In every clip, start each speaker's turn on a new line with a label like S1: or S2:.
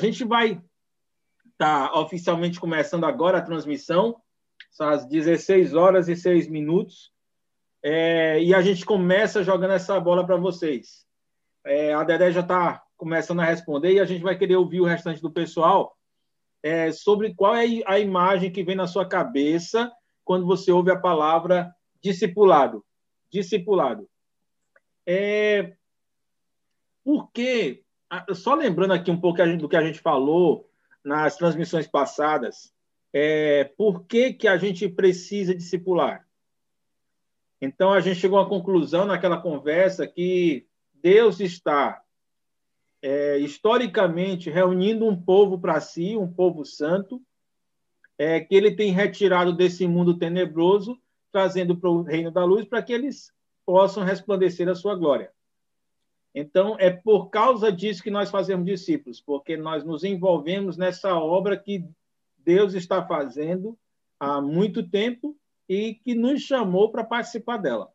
S1: gente vai estar tá oficialmente começando agora a transmissão, são as 16 horas e 6 minutos, é, e a gente começa jogando essa bola para vocês. É, a Dedé já está começando a responder e a gente vai querer ouvir o restante do pessoal é, sobre qual é a imagem que vem na sua cabeça quando você ouve a palavra discipulado. Discipulado. É, por que, só lembrando aqui um pouco do que a gente falou nas transmissões passadas, é, por que, que a gente precisa discipular? Então, a gente chegou à conclusão naquela conversa que Deus está é, historicamente reunindo um povo para si, um povo santo, é, que ele tem retirado desse mundo tenebroso, trazendo para o reino da luz, para que eles possam resplandecer a sua glória. Então, é por causa disso que nós fazemos discípulos, porque nós nos envolvemos nessa obra que Deus está fazendo há muito tempo e que nos chamou para participar dela.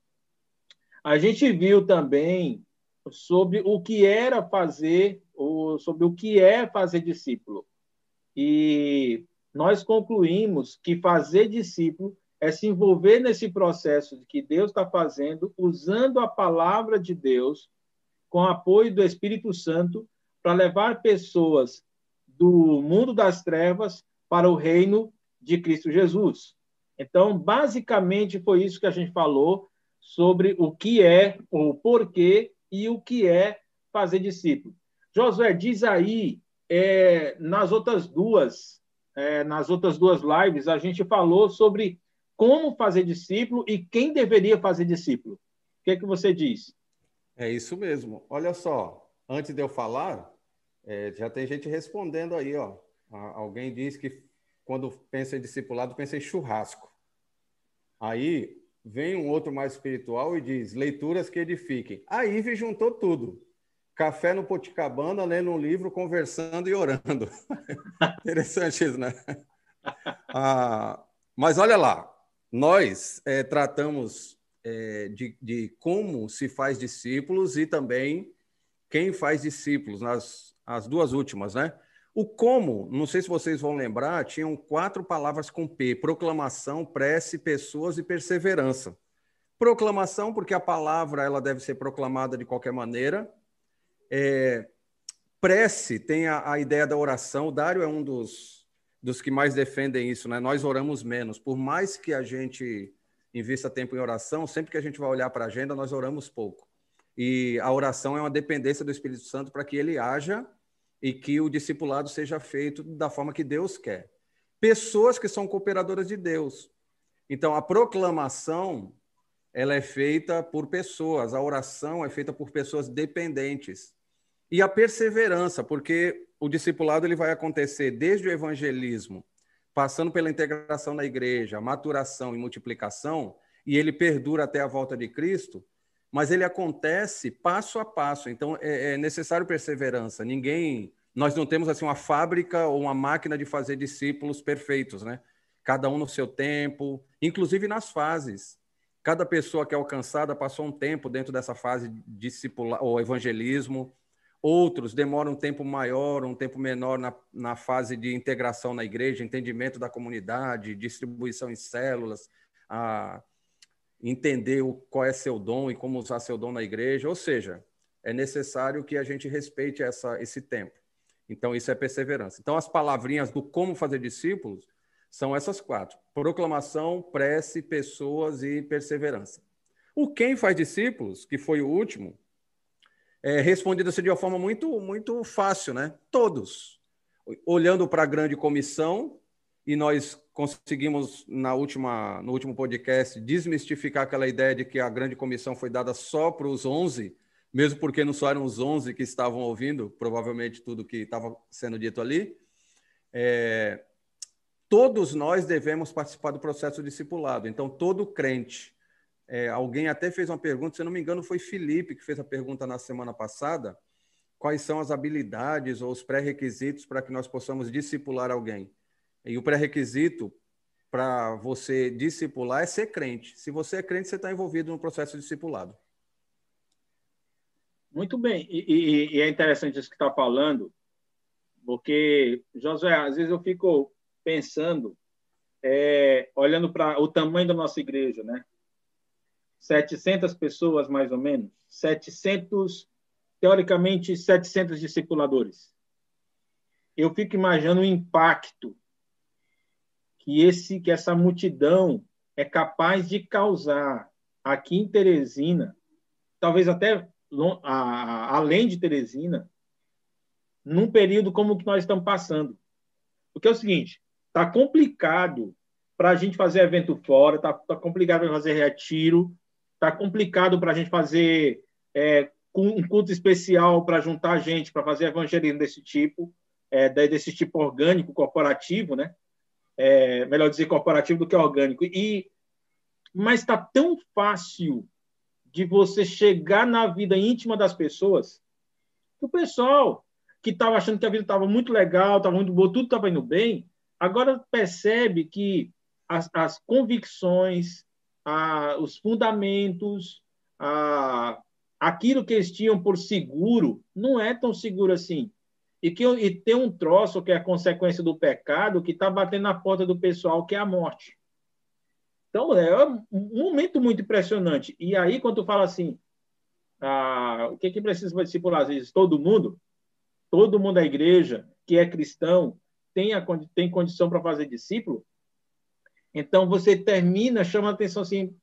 S1: A gente viu também sobre o que era fazer, sobre o que é fazer discípulo. E nós concluímos que fazer discípulo é se envolver nesse processo que Deus está fazendo, usando a palavra de Deus com apoio do Espírito Santo, para levar pessoas do mundo das trevas para o reino de Cristo Jesus. Então, basicamente, foi isso que a gente falou sobre o que é, o porquê e o que é fazer discípulo. Josué, diz aí, é, nas outras duas, é, nas outras duas lives, a gente falou sobre como fazer discípulo e quem deveria fazer discípulo. O que é que você diz?
S2: É isso mesmo. Olha só, antes de eu falar, é, já tem gente respondendo aí, ó. Alguém diz que quando pensa em discipulado, pensa em churrasco. Aí vem um outro mais espiritual e diz leituras que edifiquem. A Ive juntou tudo. Café no Poticabana, lendo um livro, conversando e orando. Interessante isso, né? Ah, mas olha lá, nós é, tratamos é, de, de, como se faz discípulos e também quem faz discípulos, nas as duas últimas, né? O como, não sei se vocês vão lembrar, tinham quatro palavras com P: proclamação, prece, pessoas e perseverança. Proclamação, porque a palavra ela deve ser proclamada de qualquer maneira. É, prece tem a, a, ideia da oração. O Dário é um dos, dos que mais defendem isso, né? Nós oramos menos. Por mais que a gente invista tempo em oração, sempre que a gente vai olhar para a agenda, nós oramos pouco. E a oração é uma dependência do Espírito Santo para que ele haja e que o discipulado seja feito da forma que Deus quer. Pessoas que são cooperadoras de Deus. Então, a proclamação ela é feita por pessoas, a oração é feita por pessoas dependentes. E a perseverança, porque o discipulado ele vai acontecer desde o evangelismo passando pela integração na igreja, maturação e multiplicação, e ele perdura até a volta de Cristo, mas ele acontece passo a passo. Então é, é necessário perseverança. Ninguém, nós não temos assim uma fábrica ou uma máquina de fazer discípulos perfeitos, né? Cada um no seu tempo, inclusive nas fases. Cada pessoa que é alcançada passou um tempo dentro dessa fase discipular ou evangelismo, Outros demoram um tempo maior, um tempo menor na, na fase de integração na igreja, entendimento da comunidade, distribuição em células, a entender o, qual é seu dom e como usar seu dom na igreja. Ou seja, é necessário que a gente respeite essa, esse tempo. Então, isso é perseverança. Então, as palavrinhas do como fazer discípulos são essas quatro: proclamação, prece, pessoas e perseverança. O quem faz discípulos, que foi o último, é, respondido assim de uma forma muito, muito fácil, né? Todos. Olhando para a grande comissão, e nós conseguimos, na última, no último podcast, desmistificar aquela ideia de que a grande comissão foi dada só para os 11, mesmo porque não só eram os 11 que estavam ouvindo, provavelmente, tudo que estava sendo dito ali. É, todos nós devemos participar do processo discipulado. Então, todo crente é, alguém até fez uma pergunta, se não me engano, foi Felipe que fez a pergunta na semana passada. Quais são as habilidades ou os pré-requisitos para que nós possamos discipular alguém? E o pré-requisito para você discipular é ser crente. Se você é crente, você está envolvido no processo discipulado.
S1: Muito bem. E, e, e é interessante isso que está falando, Porque, Josué, às vezes eu fico pensando, é, olhando para o tamanho da nossa igreja, né? 700 pessoas, mais ou menos. 700, teoricamente, 700 discipuladores. Eu fico imaginando o impacto que, esse, que essa multidão é capaz de causar aqui em Teresina, talvez até além de Teresina, num período como o que nós estamos passando. Porque é o seguinte, está complicado para a gente fazer evento fora, está tá complicado para fazer retiro, está complicado para a gente fazer é, um culto especial para juntar gente, para fazer evangelismo desse tipo, é, desse tipo orgânico, corporativo, né? É, melhor dizer corporativo do que orgânico. E mas está tão fácil de você chegar na vida íntima das pessoas que o pessoal que estava achando que a vida estava muito legal, estava muito boa, tudo estava indo bem, agora percebe que as, as convicções, a, os fundamentos, a, aquilo que eles tinham por seguro, não é tão seguro assim. E, que, e tem um troço que é a consequência do pecado que está batendo na porta do pessoal, que é a morte. Então, é um momento muito impressionante. E aí, quando tu fala assim, ah, o que, que precisa discipular? Às vezes, todo mundo, todo mundo da igreja que é cristão tem, a, tem condição para fazer discípulo. Então, você termina, chama a atenção assim,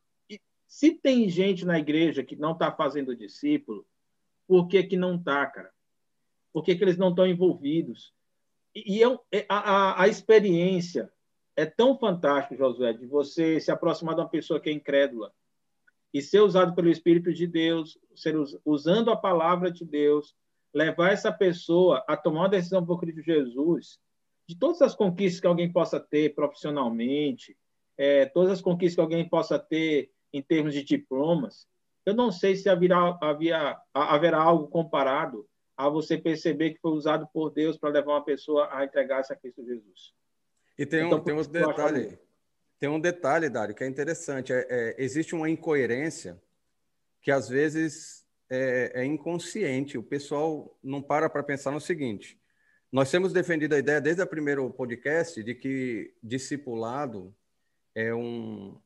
S1: se tem gente na igreja que não está fazendo discípulo, por que, que não está, cara? Por que, que eles não estão envolvidos? E, e é, é a, a, a experiência é tão fantástico, Josué, de você se aproximar de uma pessoa que é incrédula e ser usado pelo Espírito de Deus, ser usando a palavra de Deus, levar essa pessoa a tomar uma decisão por Cristo Jesus, de todas as conquistas que alguém possa ter profissionalmente, é, todas as conquistas que alguém possa ter em termos de diplomas, eu não sei se haverá, havia, haverá algo comparado a você perceber que foi usado por Deus para levar uma pessoa a entregar-se a Cristo Jesus.
S2: E tem um, então, tem um detalhe, tem um detalhe, Dário, que é interessante. É, é, existe uma incoerência que às vezes é, é inconsciente. O pessoal não para para pensar no seguinte: nós temos defendido a ideia desde o primeiro podcast de que discipulado é um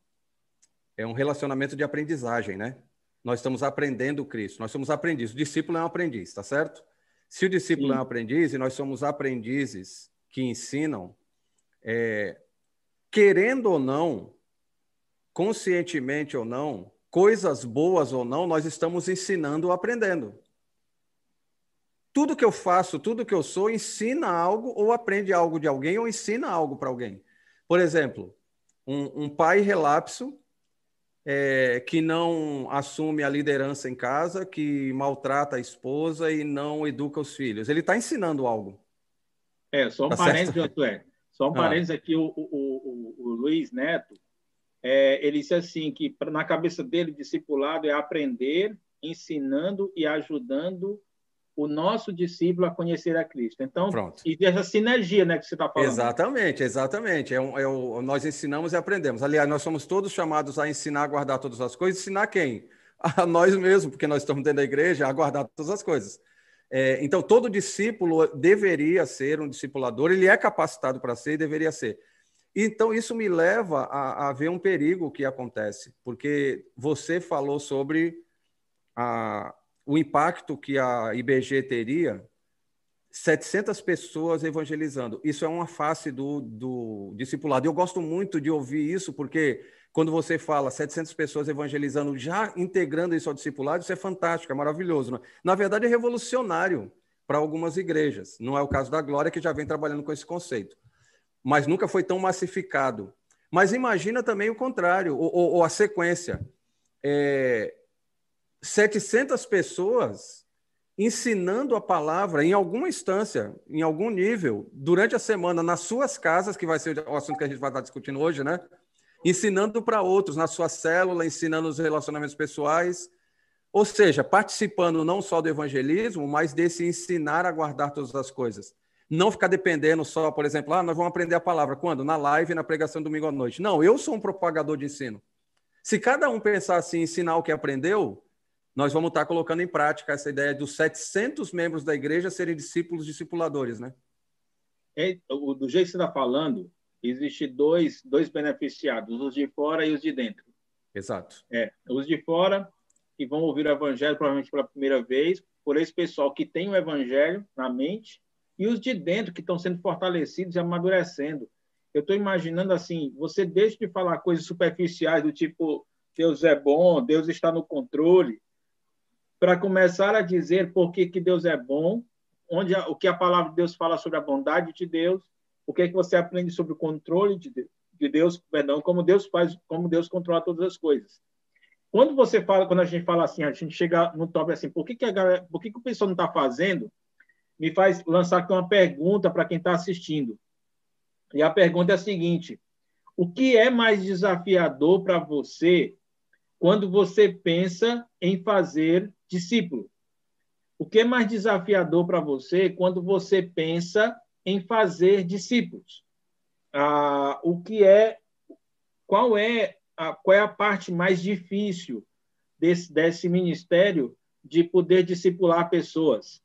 S2: é um relacionamento de aprendizagem, né? Nós estamos aprendendo Cristo, nós somos aprendizes. O discípulo é um aprendiz, tá certo? Se o discípulo Sim. é um aprendiz e nós somos aprendizes que ensinam, é, querendo ou não, conscientemente ou não, coisas boas ou não, nós estamos ensinando ou aprendendo. Tudo que eu faço, tudo que eu sou, ensina algo ou aprende algo de alguém ou ensina algo para alguém. Por exemplo, um, um pai relapso é, que não assume a liderança em casa, que maltrata a esposa e não educa os filhos. Ele está ensinando algo.
S1: É, só um tá parênteses, Josué. Só um ah. parênteses aqui, o, o, o, o Luiz Neto, é, ele disse assim, que na cabeça dele, discipulado é aprender, ensinando e ajudando o nosso discípulo a conhecer a Cristo. Então, Pronto. e essa sinergia né, que você está falando.
S2: Exatamente, exatamente. É, um, é um, nós ensinamos e aprendemos. Aliás, nós somos todos chamados a ensinar a guardar todas as coisas. Ensinar quem? A nós mesmos, porque nós estamos dentro da igreja, a guardar todas as coisas. É, então, todo discípulo deveria ser um discipulador, ele é capacitado para ser e deveria ser. Então, isso me leva a, a, ver um perigo que acontece, porque você falou sobre a, o impacto que a IBG teria 700 pessoas evangelizando. Isso é uma face do, do discipulado. Eu gosto muito de ouvir isso, porque quando você fala 700 pessoas evangelizando, já integrando isso ao discipulado, isso é fantástico, é maravilhoso. Né? Na verdade, é revolucionário para algumas igrejas. Não é o caso da Glória, que já vem trabalhando com esse conceito. Mas nunca foi tão massificado. Mas imagina também o contrário, ou, ou, ou a sequência. É, 700 pessoas ensinando a palavra em alguma instância, em algum nível, durante a semana, nas suas casas, que vai ser o assunto que a gente vai estar discutindo hoje, né? ensinando para outros, na sua célula, ensinando os relacionamentos pessoais. Ou seja, participando não só do evangelismo, mas desse ensinar a guardar todas as coisas. Não ficar dependendo só, por exemplo, ah, nós vamos aprender a palavra. Quando? Na live, na pregação domingo à noite. Não, eu sou um propagador de ensino. Se cada um pensar assim, ensinar o que aprendeu, nós vamos estar colocando em prática essa ideia dos 700 membros da igreja serem discípulos discipuladores, né?
S1: é, do jeito que você está falando, existe dois, dois beneficiados, os de fora e os de dentro.
S2: Exato.
S1: É, os de fora que vão ouvir o evangelho provavelmente pela primeira vez, por esse pessoal que tem o evangelho na mente, e os de dentro que estão sendo fortalecidos e amadurecendo. Eu estou imaginando assim, você deixa de falar coisas superficiais do tipo Deus é bom, Deus está no controle, para começar a dizer por que, que Deus é bom, onde a, o que a palavra de Deus fala sobre a bondade de Deus, o que é que você aprende sobre o controle de Deus, de Deus, perdão, como Deus faz, como Deus controla todas as coisas. Quando você fala, quando a gente fala assim, a gente chega no top assim, por que que a galera, por que que o pessoal não está fazendo? Me faz lançar aqui uma pergunta para quem está assistindo. E a pergunta é a seguinte: o que é mais desafiador para você quando você pensa em fazer discípulo? O que é mais desafiador para você quando você pensa em fazer discípulos? Ah, o que é, qual é a, qual é a parte mais difícil desse, desse ministério de poder discipular pessoas?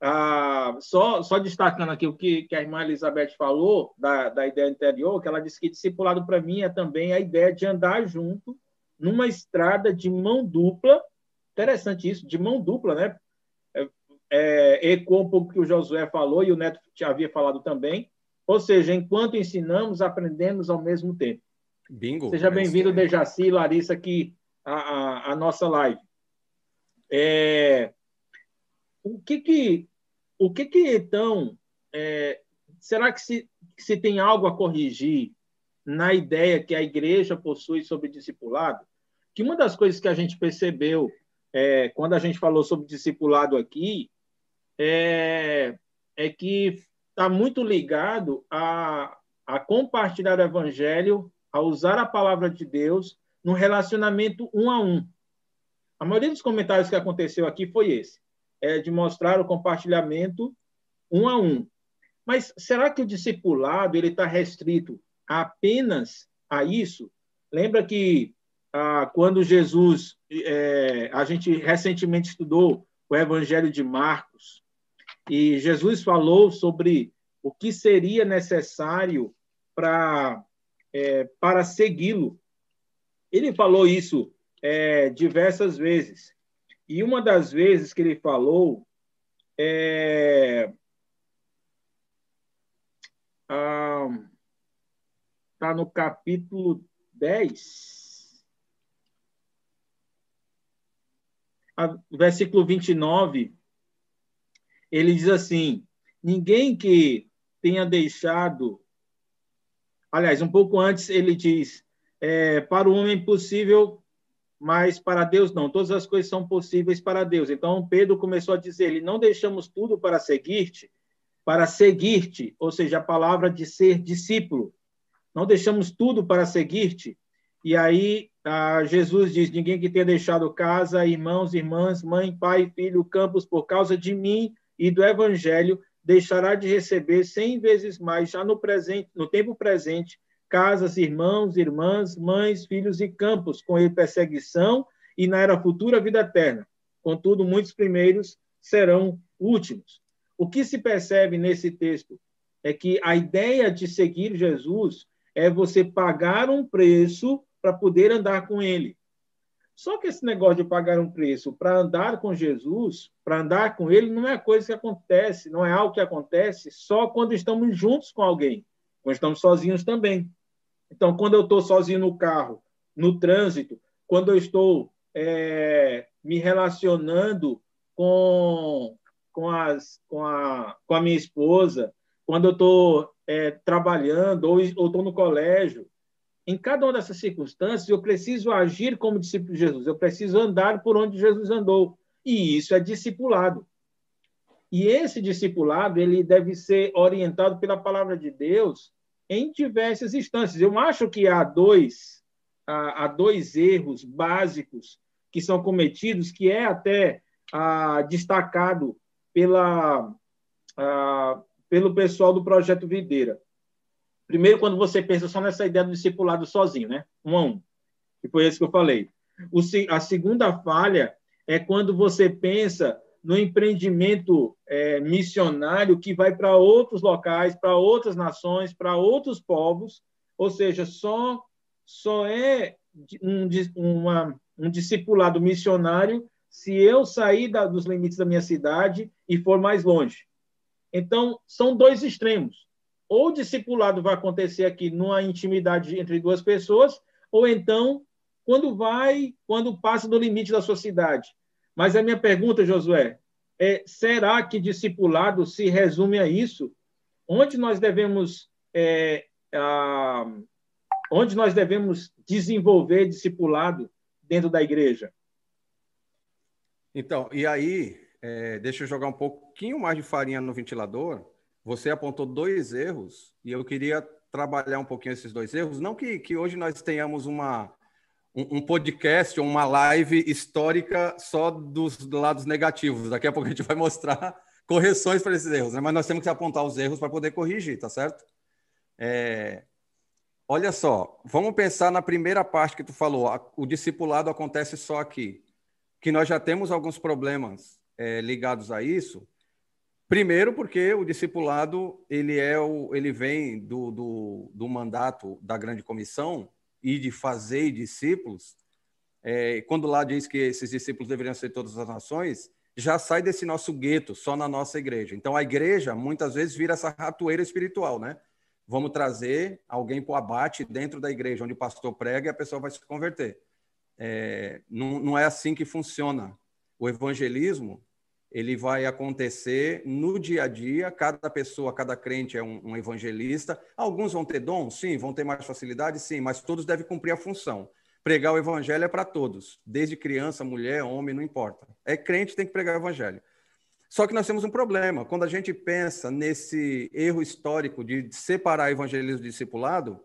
S1: Ah, só, só destacando aqui o que, que a irmã Elizabeth falou da, da ideia anterior, que ela disse que discipulado para mim é também a ideia de andar junto numa estrada de mão dupla. Interessante isso, de mão dupla, né? É, é, ecoou um pouco o que o Josué falou e o Neto já havia falado também. Ou seja, enquanto ensinamos, aprendemos ao mesmo tempo.
S2: Bingo.
S1: Seja bem-vindo, Dejaci e Larissa, aqui a, a, a nossa live. É, o que que, o que que então, é, será que se, se tem algo a corrigir na ideia que a igreja possui sobre discipulado? Que uma das coisas que a gente percebeu é, quando a gente falou sobre discipulado aqui é, é que está muito ligado a, a compartilhar o evangelho, a usar a palavra de Deus no relacionamento um a um. A maioria dos comentários que aconteceu aqui foi esse, é de mostrar o compartilhamento um a um. Mas será que o discipulado ele está restrito apenas a isso? Lembra que ah, quando Jesus, é, a gente recentemente estudou o Evangelho de Marcos, e Jesus falou sobre o que seria necessário para é, para segui-lo. Ele falou isso é, diversas vezes. E uma das vezes que ele falou é, ah, tá no capítulo 10, versículo 29, ele diz assim: Ninguém que tenha deixado. Aliás, um pouco antes ele diz: é, Para o homem impossível, mas para Deus não. Todas as coisas são possíveis para Deus. Então Pedro começou a dizer: Ele não deixamos tudo para seguir-te, para seguir-te, ou seja, a palavra de ser discípulo. Não deixamos tudo para seguir-te. E aí ah, Jesus diz: Ninguém que tenha deixado casa, irmãos, irmãs, mãe, pai, filho, campos por causa de mim e do evangelho deixará de receber cem vezes mais já no presente, no tempo presente, casas, irmãos, irmãs, mães, filhos e campos, com ele perseguição e na era futura vida eterna. Contudo, muitos primeiros serão últimos. O que se percebe nesse texto é que a ideia de seguir Jesus é você pagar um preço para poder andar com ele. Só que esse negócio de pagar um preço para andar com Jesus, para andar com ele, não é coisa que acontece, não é algo que acontece só quando estamos juntos com alguém, quando estamos sozinhos também. Então, quando eu estou sozinho no carro, no trânsito, quando eu estou é, me relacionando com, com, as, com, a, com a minha esposa, quando eu estou é, trabalhando ou estou no colégio, em cada uma dessas circunstâncias, eu preciso agir como discípulo de Jesus, eu preciso andar por onde Jesus andou. E isso é discipulado. E esse discipulado, ele deve ser orientado pela palavra de Deus em diversas instâncias. Eu acho que há dois, há, dois erros básicos que são cometidos, que é até ah, destacado pela, ah, pelo pessoal do Projeto Videira. Primeiro, quando você pensa só nessa ideia do discipulado sozinho, né? Um a um. Que foi isso que eu falei. O, a segunda falha é quando você pensa no empreendimento é, missionário que vai para outros locais, para outras nações, para outros povos, ou seja, só, só é um, uma, um discipulado missionário se eu sair da, dos limites da minha cidade e for mais longe. Então, são dois extremos. Ou o discipulado vai acontecer aqui numa intimidade entre duas pessoas, ou então, quando vai, quando passa do limite da sua cidade. Mas a minha pergunta, Josué, é: será que discipulado se resume a isso? Onde nós devemos é, a, onde nós devemos desenvolver discipulado dentro da igreja?
S2: Então, e aí, é, deixa eu jogar um pouquinho mais de farinha no ventilador. Você apontou dois erros e eu queria trabalhar um pouquinho esses dois erros. Não que, que hoje nós tenhamos uma, um, um podcast ou uma live histórica só dos lados negativos. Daqui a pouco a gente vai mostrar correções para esses erros, né? mas nós temos que apontar os erros para poder corrigir, tá certo? É, olha só, vamos pensar na primeira parte que tu falou. O discipulado acontece só aqui que nós já temos alguns problemas é, ligados a isso. Primeiro, porque o discipulado ele é o, ele vem do, do, do mandato da grande comissão e de fazer discípulos. É, quando lá diz que esses discípulos deveriam ser todas as nações, já sai desse nosso gueto, só na nossa igreja. Então a igreja muitas vezes vira essa ratoeira espiritual, né? Vamos trazer alguém para o abate dentro da igreja, onde o pastor prega e a pessoa vai se converter. É, não, não é assim que funciona. O evangelismo ele vai acontecer no dia a dia. Cada pessoa, cada crente é um, um, evangelista. Alguns vão ter dom, sim, vão ter mais facilidade, sim, mas todos devem cumprir a função. Pregar o evangelho é para todos, desde criança, mulher, homem, não importa. É crente tem que pregar o evangelho. Só que nós temos um problema. Quando a gente pensa nesse erro histórico de separar evangelismo e discipulado,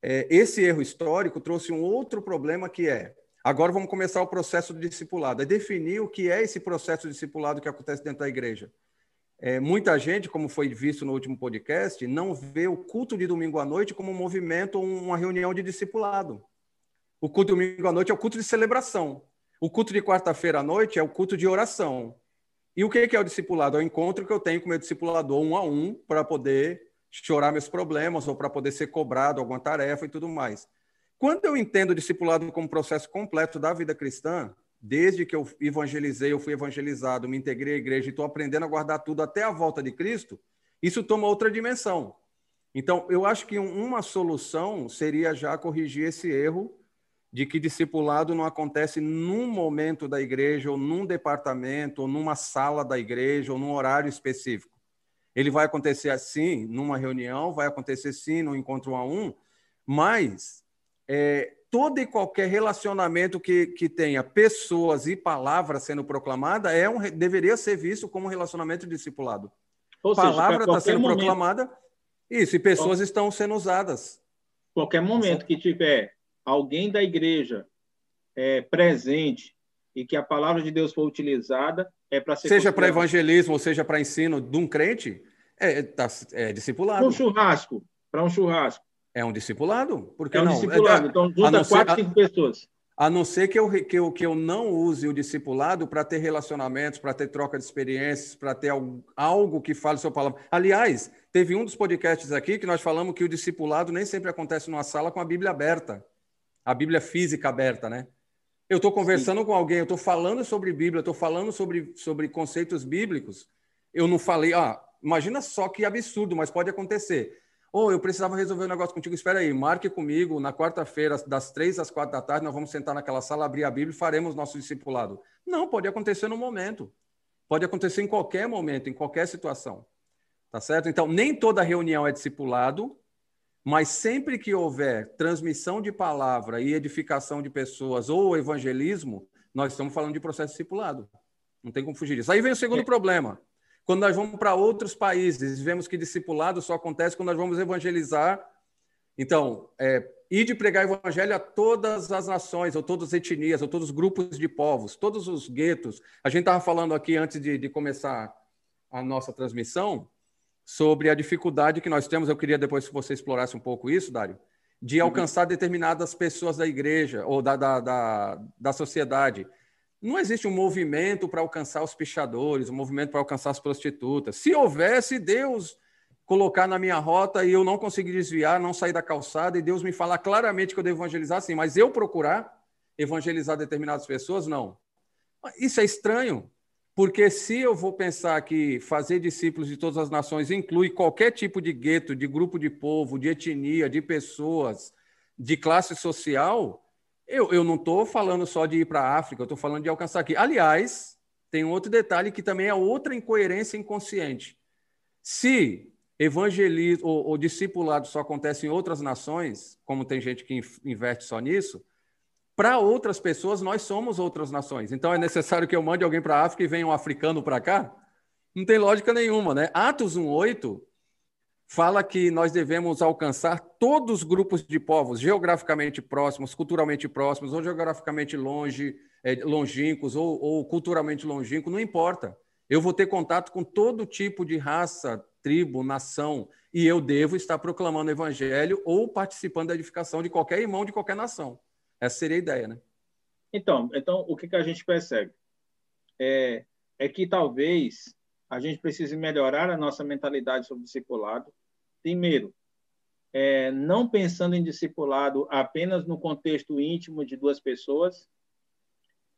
S2: é, esse erro histórico trouxe um outro problema que é agora vamos começar o processo de discipulado, é definir o que é esse processo discipulado que acontece dentro da igreja. É, muita gente, como foi visto no último podcast, não vê o culto de domingo à noite como um movimento ou uma reunião de discipulado. O culto de domingo à noite é o culto de celebração. O culto de quarta-feira à noite é o culto de oração. E o que é o discipulado? É o encontro que eu tenho com meu discipulador um a um para poder chorar meus problemas ou para poder ser cobrado alguma tarefa e tudo mais. Quando eu entendo o discipulado como processo completo da vida cristã, desde que eu evangelizei, eu fui evangelizado, me integrei à igreja e estou aprendendo a guardar tudo até a volta de Cristo, isso toma outra dimensão. Então, eu acho que uma solução seria já corrigir esse erro de que discipulado não acontece num momento da igreja, ou num departamento, ou numa sala da igreja, ou num horário específico. Ele vai acontecer assim, numa reunião, vai acontecer sim, no encontro um a um, mas é, todo e qualquer relacionamento que, que tenha pessoas e palavras sendo proclamada é um, deveria ser visto como um relacionamento discipulado. Ou palavra está sendo momento, proclamada, isso, e pessoas estão sendo usadas.
S1: Qualquer momento que tiver alguém da igreja é, presente e que a palavra de Deus for utilizada, é para ser.
S2: Seja para evangelismo ou seja para ensino de um crente, é, tá, é discipulado.
S1: Um churrasco, para um churrasco.
S2: É um discipulado? Porque
S1: é um
S2: não?
S1: discipulado. É, então, junta quatro, cinco pessoas.
S2: A não ser que eu, que eu, que eu não use o discipulado para ter relacionamentos, para ter troca de experiências, para ter algo, algo que fale sua palavra. Aliás, teve um dos podcasts aqui que nós falamos que o discipulado nem sempre acontece numa sala com a Bíblia aberta, a Bíblia física aberta, né? Eu estou conversando Sim. com alguém, eu estou falando sobre Bíblia, estou falando sobre, sobre conceitos bíblicos. Eu não falei, ah, imagina só que absurdo, mas pode acontecer. Ou oh, eu precisava resolver um negócio contigo, espera aí, marque comigo na quarta-feira, das três às quatro da tarde, nós vamos sentar naquela sala, abrir a Bíblia e faremos nosso discipulado. Não, pode acontecer no momento. Pode acontecer em qualquer momento, em qualquer situação. Tá certo? Então, nem toda reunião é discipulado, mas sempre que houver transmissão de palavra e edificação de pessoas ou evangelismo, nós estamos falando de processo discipulado. Não tem como fugir disso. Aí vem o segundo é. problema. Quando nós vamos para outros países, vemos que discipulado só acontece quando nós vamos evangelizar. Então, é, ir de pregar evangelho a todas as nações, ou todas as etnias, ou todos os grupos de povos, todos os guetos. A gente estava falando aqui antes de, de começar a nossa transmissão sobre a dificuldade que nós temos. Eu queria depois que você explorasse um pouco isso, Dário, de uhum. alcançar determinadas pessoas da igreja ou da, da, da, da sociedade. Não existe um movimento para alcançar os pichadores, um movimento para alcançar as prostitutas. Se houvesse, Deus colocar na minha rota e eu não conseguir desviar, não sair da calçada e Deus me falar claramente que eu devo evangelizar, sim, mas eu procurar evangelizar determinadas pessoas, não. Isso é estranho, porque se eu vou pensar que fazer discípulos de todas as nações inclui qualquer tipo de gueto, de grupo de povo, de etnia, de pessoas, de classe social, eu, eu não estou falando só de ir para a África, eu estou falando de alcançar aqui. Aliás, tem outro detalhe que também é outra incoerência inconsciente. Se evangelismo ou, ou discipulado só acontece em outras nações, como tem gente que inverte só nisso, para outras pessoas nós somos outras nações. Então é necessário que eu mande alguém para a África e venha um africano para cá? Não tem lógica nenhuma, né? Atos 1:8 fala que nós devemos alcançar todos os grupos de povos geograficamente próximos, culturalmente próximos, ou geograficamente longe, é, longínquos, ou, ou culturalmente longínquos, não importa. Eu vou ter contato com todo tipo de raça, tribo, nação, e eu devo estar proclamando o evangelho ou participando da edificação de qualquer irmão de qualquer nação. Essa seria a ideia, né?
S1: Então, então o que, que a gente percebe? É, é que talvez a gente precise melhorar a nossa mentalidade sobre discipulado. Primeiro, é, não pensando em discipulado apenas no contexto íntimo de duas pessoas,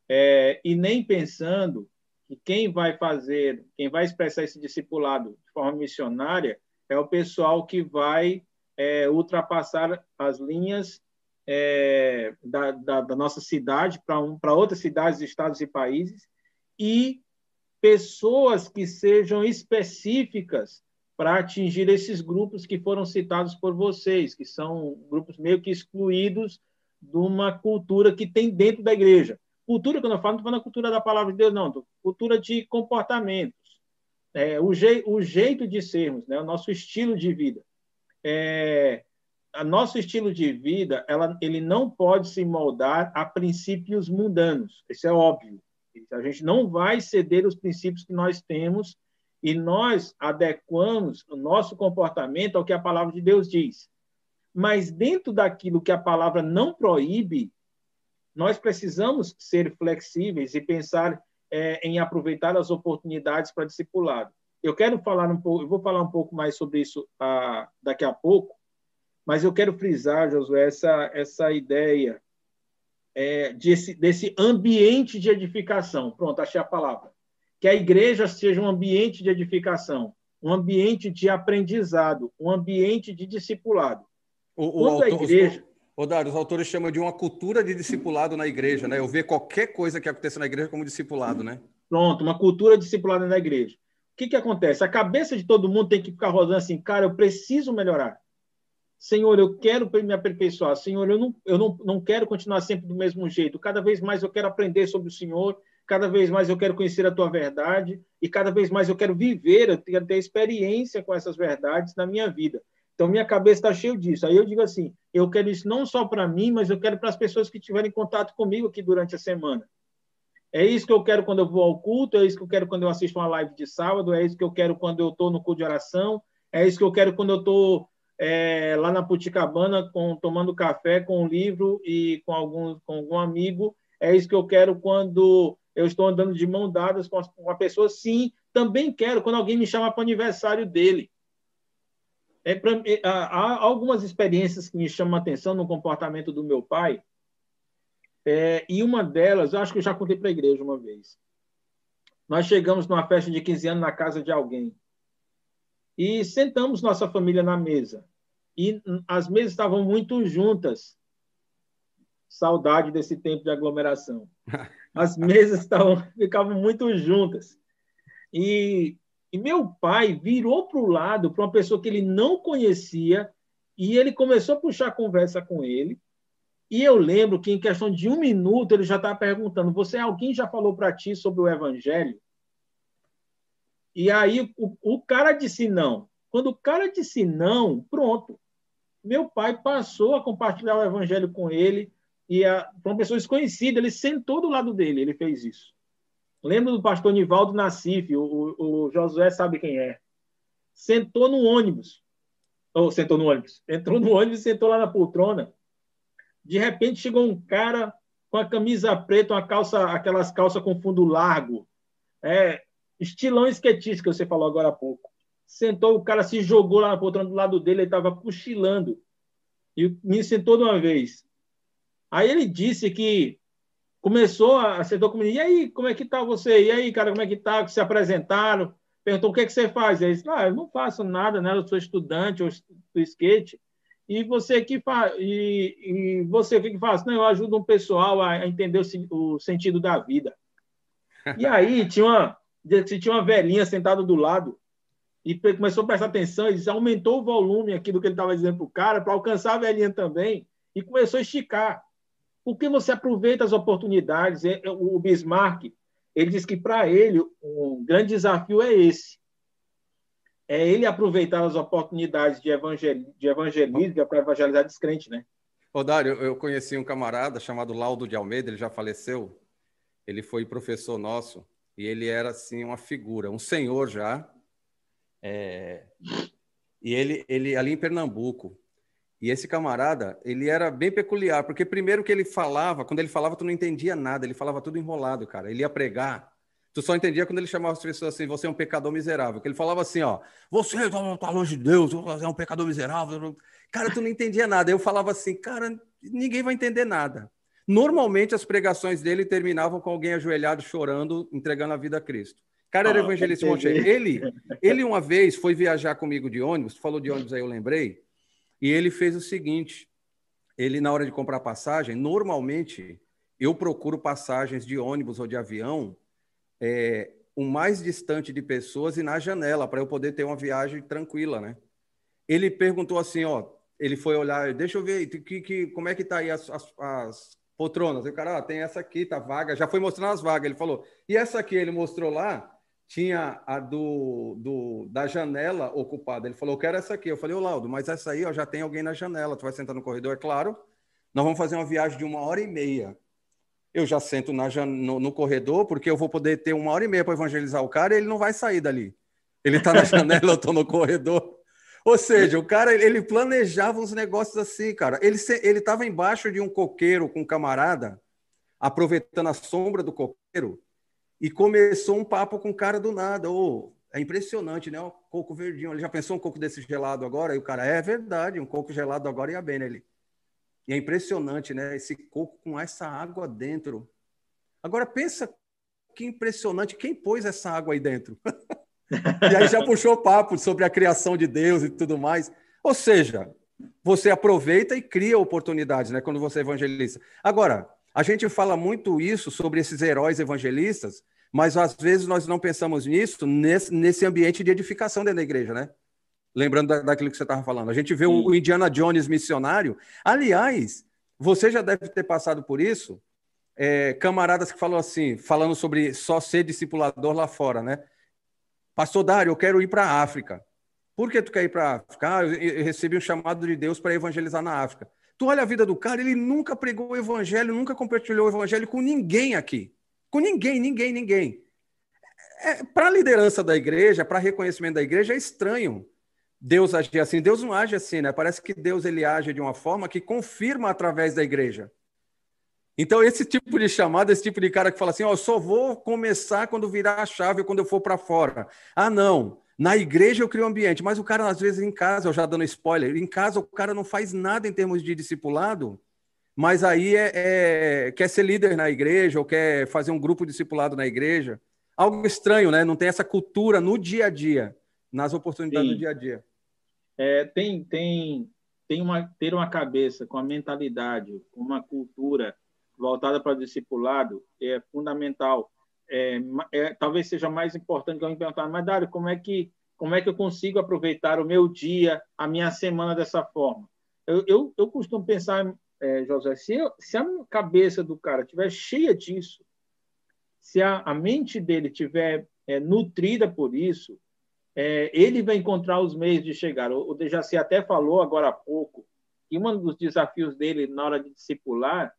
S1: é, e nem pensando que quem vai fazer, quem vai expressar esse discipulado de forma missionária é o pessoal que vai é, ultrapassar as linhas é, da, da, da, nossa cidade para um, outras cidades, estados e países, e pessoas que sejam específicas para atingir esses grupos que foram citados por vocês, que são grupos meio que excluídos de uma cultura que tem dentro da igreja. Cultura, quando eu falo, não estou falando cultura da palavra de Deus, não, cultura de comportamentos, é, o, je, o jeito de sermos, né, o nosso estilo de vida. É, a nosso estilo de vida, ela, ele não pode se moldar a princípios mundanos. Isso é óbvio. A gente não vai ceder os princípios que nós temos e nós adequamos o nosso comportamento ao que a palavra de Deus diz. Mas dentro daquilo que a palavra não proíbe, nós precisamos ser flexíveis e pensar é, em aproveitar as oportunidades para discipulado. Eu quero falar um pouco, eu vou falar um pouco mais sobre isso ah, daqui a pouco, mas eu quero frisar, Josué, essa, essa ideia é, desse, desse ambiente de edificação. Pronto, achei a palavra. Que a igreja seja um ambiente de edificação, um ambiente de aprendizado, um ambiente de discipulado.
S2: O, o Quando autor, a igreja. Ô, Dário, os autores chamam de uma cultura de discipulado na igreja, né? Eu ver qualquer coisa que aconteça na igreja como discipulado, né?
S1: Pronto, uma cultura discipulada na igreja. O que, que acontece? A cabeça de todo mundo tem que ficar rodando assim, cara, eu preciso melhorar. Senhor, eu quero me aperfeiçoar. Senhor, eu, não, eu não, não quero continuar sempre do mesmo jeito. Cada vez mais eu quero aprender sobre o Senhor. Cada vez mais eu quero conhecer a tua verdade. E cada vez mais eu quero viver, eu quero ter experiência com essas verdades na minha vida. Então, minha cabeça está cheia disso. Aí eu digo assim: eu quero isso não só para mim, mas eu quero para as pessoas que tiverem contato comigo aqui durante a semana. É isso que eu quero quando eu vou ao culto, é isso que eu quero quando eu assisto uma live de sábado, é isso que eu quero quando eu estou no culto de oração, é isso que eu quero quando eu estou é, lá na Puticabana, com, tomando café com um livro e com algum, com algum amigo. É isso que eu quero quando eu estou andando de mão dadas com uma pessoa. Sim, também quero quando alguém me chama para o aniversário dele. É pra, é, há algumas experiências que me chamam a atenção no comportamento do meu pai. É, e uma delas, eu acho que eu já contei para a igreja uma vez. Nós chegamos numa festa de 15 anos na casa de alguém. E sentamos nossa família na mesa e as mesas estavam muito juntas. Saudade desse tempo de aglomeração. As mesas estavam, ficavam muito juntas. E, e meu pai virou para o lado, para uma pessoa que ele não conhecia, e ele começou a puxar conversa com ele. E eu lembro que, em questão de um minuto, ele já estava perguntando: Você, alguém já falou para ti sobre o Evangelho? E aí o, o cara disse não. Quando o cara disse não, pronto meu pai passou a compartilhar o evangelho com ele e a, uma pessoa desconhecida, ele sentou do lado dele, ele fez isso. Lembro do pastor Nivaldo Nassif, o, o Josué sabe quem é. Sentou no ônibus, ou sentou no ônibus, entrou no ônibus e sentou lá na poltrona. De repente chegou um cara com a camisa preta, uma calça, aquelas calças com fundo largo, é, estilão esquetista que você falou agora há pouco. Sentou, o cara se jogou lá na poltrona do lado dele, ele estava cochilando. E me sentou de uma vez. Aí ele disse que começou a sentar comigo. E aí, como é que tá você? E aí, cara, como é que tá? Se apresentaram? Perguntou o que, é que você faz. Ele disse, ah, eu não faço nada, né? Eu sou estudante, eu do skate. E você que faz? E, e, você o que, que faz? Não, eu ajudo um pessoal a, entender o, o, sentido da vida. E aí tinha uma, tinha uma velhinha sentada do lado e começou a prestar atenção, e aumentou o volume aqui do que ele estava dizendo para o cara, para alcançar a velhinha também, e começou a esticar. Porque você aproveita as oportunidades. É, é, o Bismarck, ele diz que para ele um grande desafio é esse. É ele aproveitar as oportunidades de, evangel... de evangelismo para evangelizar descrente, né?
S2: Ô, Dário, eu conheci um camarada chamado Laudo de Almeida, ele já faleceu. Ele foi professor nosso e ele era, assim, uma figura, um senhor já, é... E ele, ele ali em Pernambuco. E esse camarada, ele era bem peculiar, porque primeiro que ele falava, quando ele falava, tu não entendia nada, ele falava tudo enrolado, cara. Ele ia pregar, tu só entendia quando ele chamava as pessoas assim, você é um pecador miserável. Que ele falava assim, ó, você está longe de Deus, você é um pecador miserável. Cara, tu não entendia nada. Eu falava assim, cara, ninguém vai entender nada. Normalmente as pregações dele terminavam com alguém ajoelhado chorando, entregando a vida a Cristo. Cara, era ah, evangelista Ele, ele uma vez foi viajar comigo de ônibus, falou de ônibus aí, eu lembrei, e ele fez o seguinte: ele, na hora de comprar passagem, normalmente eu procuro passagens de ônibus ou de avião é, o mais distante de pessoas e na janela, para eu poder ter uma viagem tranquila, né? Ele perguntou assim, ó, ele foi olhar, deixa eu ver, que, que, como é que tá aí as, as, as poltronas? E o cara, ah, tem essa aqui, tá vaga, já foi mostrando as vagas. Ele falou, e essa aqui, ele mostrou lá, tinha a do, do, da janela ocupada. Ele falou, eu quero essa aqui. Eu falei, ô Laudo, mas essa aí ó, já tem alguém na janela. Tu vai sentar no corredor? É claro. Nós vamos fazer uma viagem de uma hora e meia. Eu já sento na, no, no corredor, porque eu vou poder ter uma hora e meia para evangelizar o cara e ele não vai sair dali. Ele está na janela, eu estou no corredor. Ou seja, o cara ele planejava uns negócios assim, cara. Ele ele estava embaixo de um coqueiro com um camarada, aproveitando a sombra do coqueiro, e começou um papo com o cara do nada. Oh, é impressionante, né? O coco verdinho. Ele já pensou um coco desse gelado agora? E o cara, é verdade, um coco gelado agora ia bem nele. E é impressionante, né? Esse coco com essa água dentro. Agora pensa que impressionante quem pôs essa água aí dentro. e aí já puxou papo sobre a criação de Deus e tudo mais. Ou seja, você aproveita e cria oportunidades, né? Quando você evangeliza. Agora, a gente fala muito isso sobre esses heróis evangelistas, mas às vezes nós não pensamos nisso nesse, nesse ambiente de edificação dentro da igreja, né? Lembrando da, daquilo que você estava falando. A gente vê o, o Indiana Jones missionário. Aliás, você já deve ter passado por isso. É, camaradas que falam assim, falando sobre só ser discipulador lá fora, né? Pastor Dário, eu quero ir para a África. Por que tu quer ir para a África? Ah, eu, eu recebi um chamado de Deus para evangelizar na África. Tu olha a vida do cara, ele nunca pregou o evangelho, nunca compartilhou o evangelho com ninguém aqui. Com ninguém, ninguém, ninguém. É, para a liderança da igreja, para reconhecimento da igreja, é estranho Deus agir assim. Deus não age assim, né? Parece que Deus ele age de uma forma que confirma através da igreja. Então, esse tipo de chamada, esse tipo de cara que fala assim, ó, oh, só vou começar quando virar a chave, quando eu for para fora. Ah, não. Na igreja eu crio um ambiente, mas o cara, às vezes, em casa, eu já dando spoiler, em casa o cara não faz nada em termos de discipulado, mas aí é, é, quer ser líder na igreja ou quer fazer um grupo discipulado na igreja. Algo estranho, né? Não tem essa cultura no dia a dia, nas oportunidades Sim. do dia a dia.
S1: É, tem tem tem uma ter uma cabeça com a mentalidade, com uma cultura voltada para o discipulado é fundamental é, é, talvez seja mais importante que eu me perguntar, mas Dário, como é que como é que eu consigo aproveitar o meu dia, a minha semana dessa forma? Eu, eu, eu costumo pensar, é, José, se, eu, se a cabeça do cara estiver cheia disso, se a, a mente dele estiver é, nutrida por isso, é, ele vai encontrar os meios de chegar. O, o Dejaci até falou agora há pouco que um dos desafios dele na hora de discipular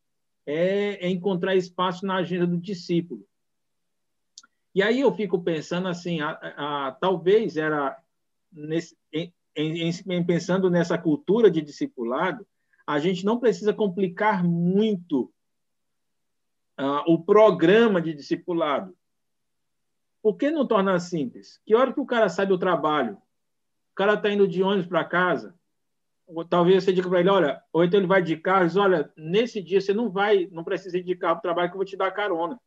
S1: é, é encontrar espaço na agenda do discípulo. E aí eu fico pensando assim, a, a, talvez era nesse, em, em, em, pensando nessa cultura de discipulado, a gente não precisa complicar muito ah, o programa de discipulado. Por que não tornar simples? Que hora que o cara sai do trabalho, o cara está indo de ônibus para casa, talvez você diga para ele, olha, ou então ele vai de carro, diz, olha, nesse dia você não vai, não precisa ir de carro para o trabalho que eu vou te dar carona.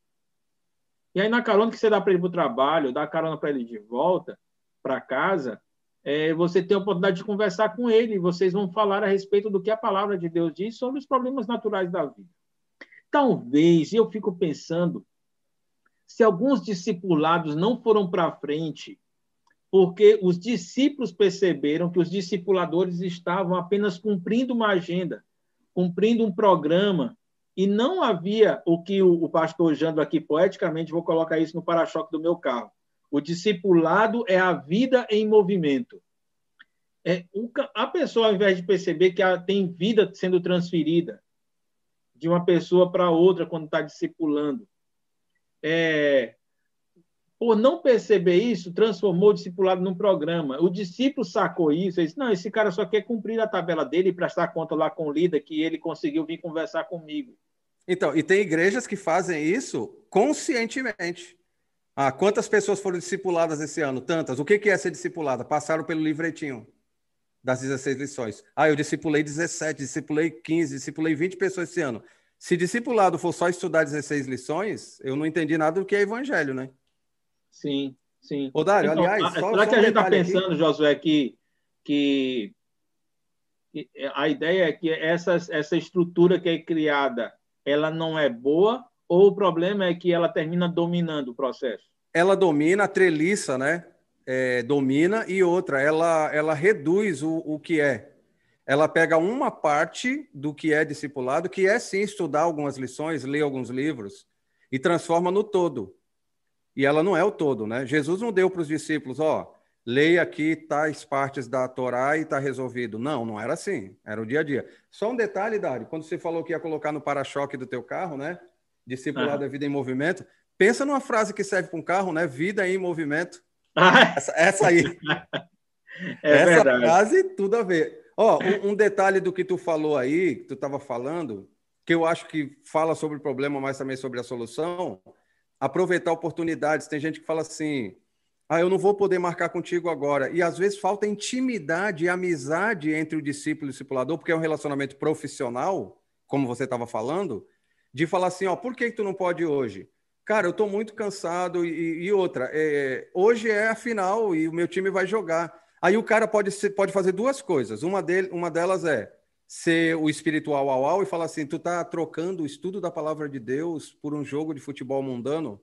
S1: E aí na carona que você dá para ele para o trabalho, dá carona para ele de volta para casa, é, você tem a oportunidade de conversar com ele, vocês vão falar a respeito do que a palavra de Deus diz sobre os problemas naturais da vida. Talvez, eu fico pensando, se alguns discipulados não foram para frente porque os discípulos perceberam que os discipuladores estavam apenas cumprindo uma agenda, cumprindo um programa, e não havia o que o, pastor Jando aqui poeticamente, vou colocar isso no para-choque do meu carro. O discipulado é a vida em movimento. É, a pessoa, ao invés de perceber que ela tem vida sendo transferida de uma pessoa para outra quando está discipulando, é, por não perceber isso, transformou o discipulado num programa. O discípulo sacou isso e disse: não, esse cara só quer cumprir a tabela dele e prestar conta lá com o líder que ele conseguiu vir conversar comigo.
S2: Então, e tem igrejas que fazem isso conscientemente. Ah, quantas pessoas foram discipuladas esse ano? Tantas. O que é ser discipulada? Passaram pelo livretinho das 16 lições. Ah, eu discipulei 17, discipulei 15, discipulei 20 pessoas esse ano. Se discipulado for só estudar 16 lições, eu não entendi nada do que é evangelho, né?
S1: Sim, sim.
S2: Ô, Dário, então, aliás,
S1: só, será só que a gente está pensando, aqui? Josué, que, que, que, a ideia é que essa, essa estrutura que é criada, ela não é boa, ou o problema é que ela termina dominando o processo?
S2: Ela domina, a treliça, né? É, domina, e outra, ela, ela reduz o, o que é. Ela pega uma parte do que é discipulado, que é sim estudar algumas lições, ler alguns livros, e transforma no todo e ela não é o todo, né? Jesus não deu para os discípulos, ó, leia aqui tais partes da Torá e está resolvido. Não, não era assim. Era o dia a dia. Só um detalhe, Dário, quando você falou que ia colocar no para-choque do teu carro, né? Discipulado é vida em movimento. Pensa numa frase que serve para um carro, né? Vida em movimento. Essa, essa, aí. É essa verdade. frase, tudo a ver. Ó, um, um detalhe do que tu falou aí, que tu estava falando, que eu acho que fala sobre o problema, mas também sobre a solução, aproveitar oportunidades. Tem gente que fala assim: ah, eu não vou poder marcar contigo agora. E às vezes falta intimidade e amizade entre o discípulo e o discipulador, porque é um relacionamento profissional, como você estava falando, de falar assim: ó, por que, que tu não pode hoje? Cara, eu estou muito cansado e, e outra. É, hoje é a final e o meu time vai jogar. Aí o cara pode, pode fazer duas coisas. Uma, dele, uma delas é ser o espiritual ao ao e falar assim, tu tá trocando o estudo da palavra de Deus por um jogo de futebol mundano?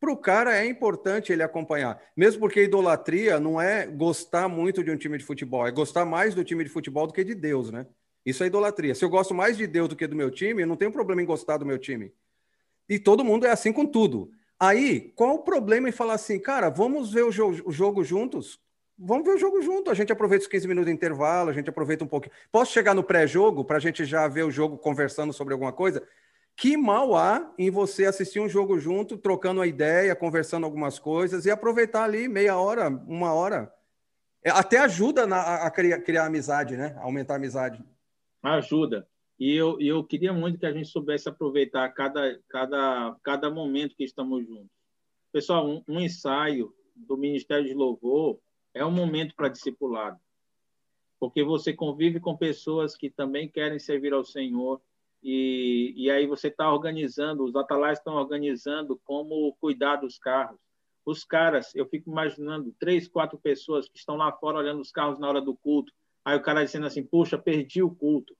S2: Para o cara é importante ele acompanhar, mesmo porque idolatria não é gostar muito de um time de futebol, é gostar mais do time de futebol do que de Deus, né? Isso é idolatria. Se eu gosto mais de Deus do que do meu time, eu não tenho problema em gostar do meu time. E todo mundo é assim com tudo. Aí, qual o problema em falar assim, cara, vamos ver o jogo, o jogo juntos? Vamos ver o jogo junto. A gente aproveita os 15 minutos de intervalo, a gente aproveita um pouquinho. Posso chegar no pré-jogo para a gente já ver o jogo conversando sobre alguma coisa? Que mal há em você assistir um jogo junto, trocando uma ideia, conversando algumas coisas e aproveitar ali meia hora, uma hora. É, até ajuda na, a criar, criar amizade, né? aumentar a amizade.
S1: Ajuda. E eu, eu queria muito que a gente soubesse aproveitar cada, cada, cada momento que estamos juntos. Pessoal, um, um ensaio do Ministério de Louvor é um momento para discipulado, porque você convive com pessoas que também querem servir ao Senhor e, e aí você está organizando, os atalais estão organizando como cuidar dos carros. Os caras, eu fico imaginando três, quatro pessoas que estão lá fora olhando os carros na hora do culto. Aí o cara dizendo assim: Puxa, perdi o culto.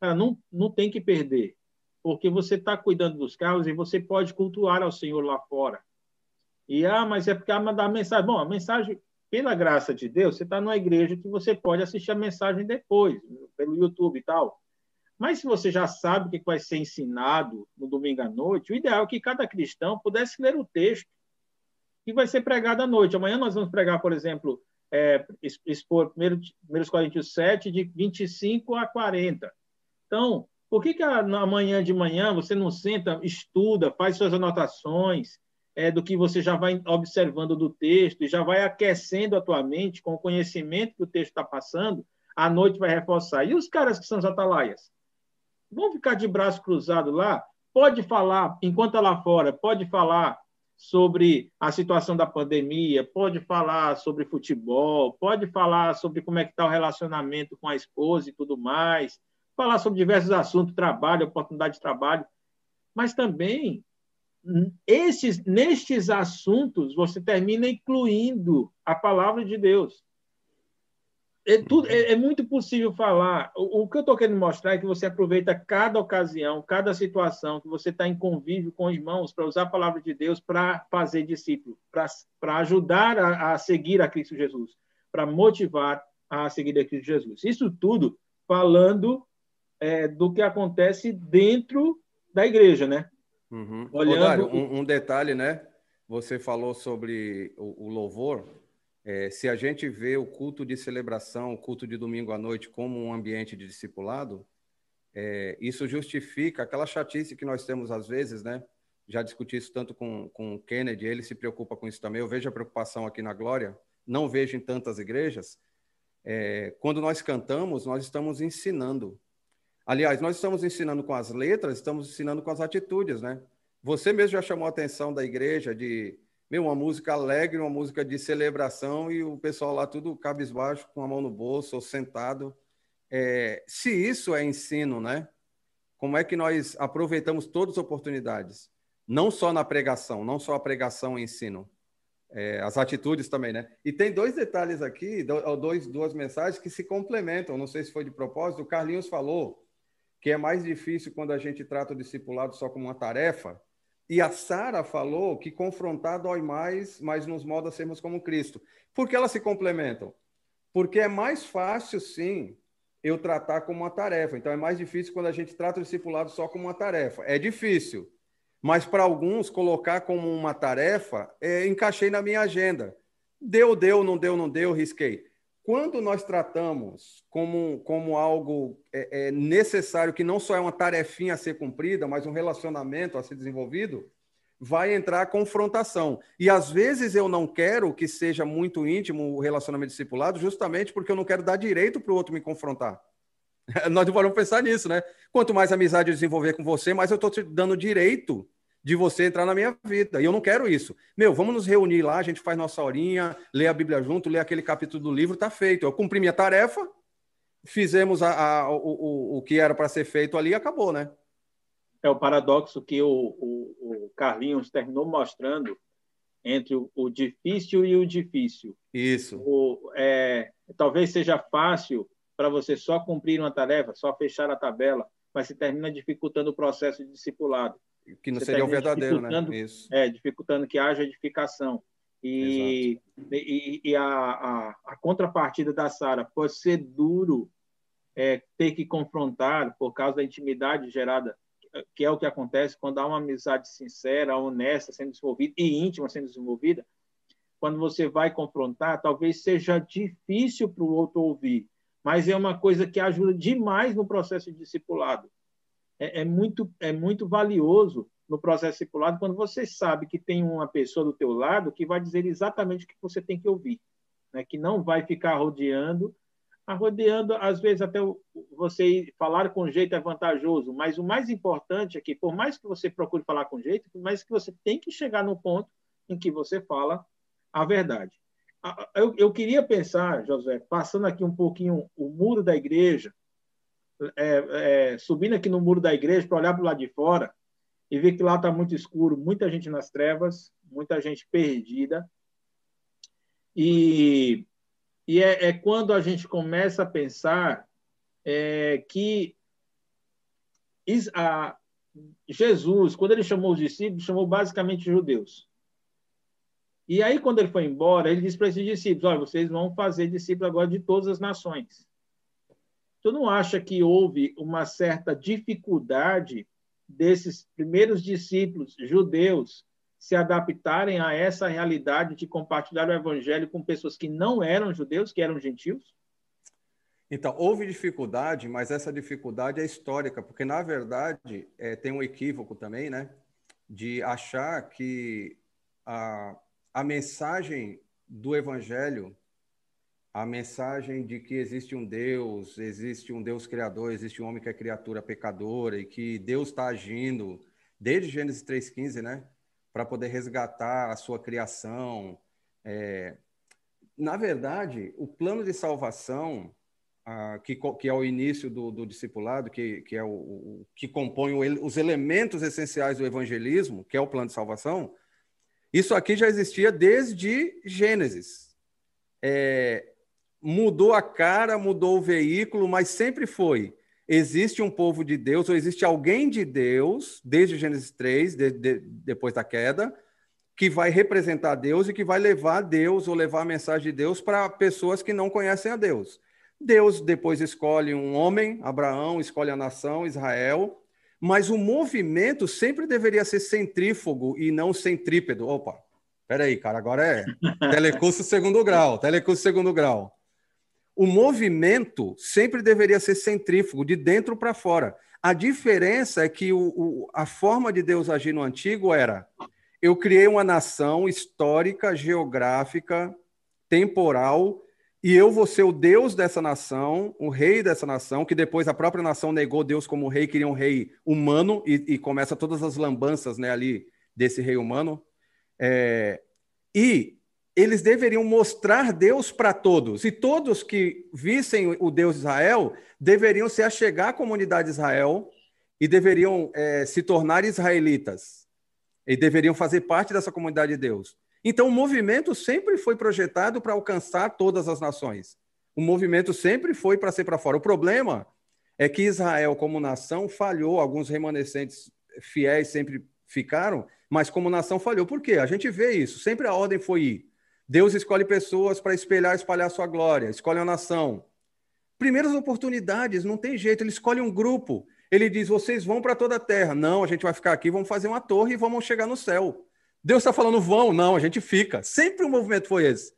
S1: Cara, não, não tem que perder, porque você está cuidando dos carros e você pode cultuar ao Senhor lá fora. E ah, mas é porque a mensagem. Bom, a mensagem pela graça de Deus, você está numa igreja que você pode assistir a mensagem depois, pelo YouTube e tal. Mas se você já sabe o que vai ser ensinado no domingo à noite, o ideal é que cada cristão pudesse ler o texto que vai ser pregado à noite. Amanhã nós vamos pregar, por exemplo, é, expor 1 Coríntios 7, de 25 a 40. Então, por que, que amanhã de manhã você não senta, estuda, faz suas anotações, é, do que você já vai observando do texto e já vai aquecendo a tua mente com o conhecimento que o texto está passando, à noite vai reforçar. E os caras que são os atalaias? Vão ficar de braço cruzado lá, pode falar, enquanto lá fora, pode falar sobre a situação da pandemia, pode falar sobre futebol, pode falar sobre como é que está o relacionamento com a esposa e tudo mais, falar sobre diversos assuntos, trabalho, oportunidade de trabalho, mas também nestes assuntos você termina incluindo a palavra de Deus. É, tudo, é, é muito possível falar. O, o que eu estou querendo mostrar é que você aproveita cada ocasião, cada situação que você está em convívio com irmãos para usar a palavra de Deus para fazer discípulo, para ajudar a, a seguir a Cristo Jesus, para motivar a seguir a Cristo Jesus. Isso tudo falando é, do que acontece dentro da igreja, né?
S2: Uhum. Olhando... Dário, um, um, detalhe, né? Você falou sobre o, o louvor. É, se a gente vê o culto de celebração, o culto de domingo à noite como um ambiente de discipulado, é, isso justifica aquela chatice que nós temos às vezes, né? Já discuti isso tanto com, com o Kennedy, ele se preocupa com isso também. Eu vejo a preocupação aqui na Glória, não vejo em tantas igrejas. É, quando nós cantamos, nós estamos ensinando. Aliás, nós estamos ensinando com as letras, estamos ensinando com as atitudes, né? Você mesmo já chamou a atenção da igreja de meu, uma música alegre, uma música de celebração e o pessoal lá tudo cabisbaixo, com a mão no bolso ou sentado. É, se isso é ensino, né? Como é que nós aproveitamos todas as oportunidades? Não só na pregação, não só a pregação e ensino, é, as atitudes também, né? E tem dois detalhes aqui, dois, duas mensagens que se complementam. Não sei se foi de propósito. O Carlinhos falou que é mais difícil quando a gente trata o discipulado só como uma tarefa e a Sara falou que confrontar dói mais, mas nos molda sermos como Cristo. Por que elas se complementam? Porque é mais fácil, sim, eu tratar como uma tarefa. Então é mais difícil quando a gente trata o discipulado só como uma tarefa. É difícil. Mas para alguns, colocar como uma tarefa, é, encaixei na minha agenda. Deu, deu, não deu, não deu, risquei. Quando nós tratamos como, como algo é, é necessário, que não só é uma tarefinha a ser cumprida, mas um relacionamento a ser desenvolvido, vai entrar a confrontação. E às vezes eu não quero que seja muito íntimo o relacionamento discipulado, justamente porque eu não quero dar direito para o outro me confrontar. Nós não vamos pensar nisso, né? Quanto mais amizade eu desenvolver com você, mais eu estou te dando direito de você entrar na minha vida. E eu não quero isso. Meu, vamos nos reunir lá, a gente faz nossa horinha, lê a Bíblia junto, lê aquele capítulo do livro, tá feito. Eu cumpri minha tarefa, fizemos a, a, o, o, o que era para ser feito ali e acabou, né?
S1: É o paradoxo que o, o, o Carlinhos terminou mostrando entre o, o, difícil e o difícil.
S2: Isso.
S1: O, é, talvez seja fácil para você só cumprir uma tarefa, só fechar a tabela, mas se termina dificultando o processo de discipulado.
S2: Que não seria o verdadeiro, né? Isso.
S1: É, dificultando que haja edificação. E, e, e, a, a, a, contrapartida da Sara pode ser duro é, ter que confrontar por causa da intimidade gerada, que é o que acontece quando há uma amizade sincera, honesta sendo desenvolvida e íntima sendo desenvolvida. Quando você vai confrontar, talvez seja difícil para o outro ouvir, mas é uma coisa que ajuda demais no processo de discipulado é, é, muito, é muito valioso no processo discipulado quando você sabe que tem uma pessoa do teu lado que vai dizer exatamente o que você tem que ouvir, né? que não vai ficar rodeando, rodeando, às vezes até você falar com jeito é vantajoso, mas o mais importante é que, por mais que você procure falar com jeito, mais que você tem que chegar no ponto em que você fala a verdade. Eu, eu queria pensar, José, passando aqui um pouquinho o muro da igreja, é, é, subindo aqui no muro da igreja para olhar para o lado de fora e ver que lá está muito escuro, muita gente nas trevas, muita gente perdida. E, e é, é quando a gente começa a pensar é, que a, Jesus, quando ele chamou os discípulos, chamou basicamente judeus. E aí, quando ele foi embora, ele disse para esses discípulos: Olha, vocês vão fazer discípulos agora de todas as nações. Tu não acha que houve uma certa dificuldade desses primeiros discípulos judeus se adaptarem a essa realidade de compartilhar o evangelho com pessoas que não eram judeus, que eram gentios?
S2: Então, houve dificuldade, mas essa dificuldade é histórica, porque, na verdade, é, tem um equívoco também, né? De achar que a, a mensagem do evangelho a mensagem de que existe um Deus, existe um Deus criador, existe um homem que é criatura pecadora e que Deus está agindo desde Gênesis 3,15, né? Para poder resgatar a sua criação. É... Na verdade, o plano de salvação, ah, que, que, é o início do, do discipulado, que, que é o, o que compõe o, os elementos essenciais do evangelismo, que é o plano de salvação, isso aqui já existia desde Gênesis. É, mudou a cara, mudou o veículo, mas sempre foi. Existe um povo de Deus, ou existe alguém de Deus, desde Gênesis 3, de, de, depois da queda, que vai representar Deus e que vai levar Deus ou levar a mensagem de Deus para pessoas que não conhecem a Deus. Deus depois escolhe um homem, Abraão, escolhe a nação, Israel, mas o movimento sempre deveria ser centrífugo e não centrípedo. Opa, peraí, cara, agora é telecurso segundo grau, telecurso segundo grau. O movimento sempre deveria ser centrífugo, de dentro para fora. A diferença é que o, o, a forma de Deus agir no antigo era: eu criei uma nação histórica, geográfica, temporal, e eu vou ser o Deus dessa nação, o rei dessa nação, que depois a própria nação negou Deus como rei, queria um rei humano, e, e começa todas as lambanças né, ali desse rei humano. É, e eles deveriam mostrar Deus para todos, e todos que vissem o Deus de Israel deveriam se achegar à comunidade de Israel e deveriam é, se tornar israelitas, e deveriam fazer parte dessa comunidade de Deus. Então, o movimento sempre foi projetado para alcançar todas as nações. O movimento sempre foi para ser para fora. O problema é que Israel, como nação, falhou. Alguns remanescentes fiéis sempre ficaram, mas como nação falhou. Por quê? A gente vê isso. Sempre a ordem foi ir. Deus escolhe pessoas para espelhar, espalhar sua glória. Escolhe a nação. Primeiras oportunidades, não tem jeito. Ele escolhe um grupo. Ele diz: vocês vão para toda a terra. Não, a gente vai ficar aqui, vamos fazer uma torre e vamos chegar no céu. Deus está falando vão, não, a gente fica. Sempre o movimento foi esse.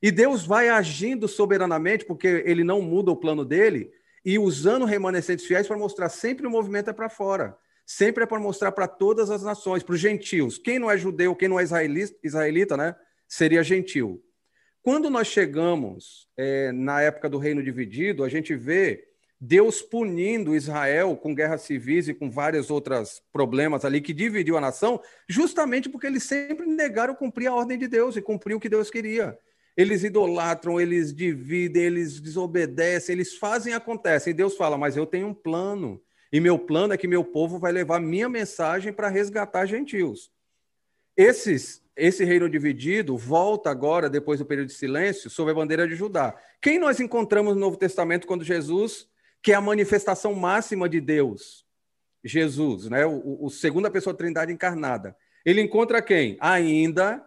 S2: E Deus vai agindo soberanamente, porque ele não muda o plano dele, e usando remanescentes fiéis para mostrar sempre o movimento é para fora. Sempre é para mostrar para todas as nações, para os gentios. Quem não é judeu, quem não é israelita, né, seria gentil. Quando nós chegamos é, na época do reino dividido, a gente vê Deus punindo Israel com guerras civis e com vários outros problemas ali que dividiu a nação, justamente porque eles sempre negaram cumprir a ordem de Deus e cumprir o que Deus queria. Eles idolatram, eles dividem, eles desobedecem, eles fazem e acontece. E Deus fala: Mas eu tenho um plano. E meu plano é que meu povo vai levar minha mensagem para resgatar gentios. Esses, esse reino dividido volta agora, depois do período de silêncio, sob a bandeira de Judá. Quem nós encontramos no Novo Testamento quando Jesus que é a manifestação máxima de Deus, Jesus, né? o, o segunda pessoa da Trindade encarnada. Ele encontra quem? Ainda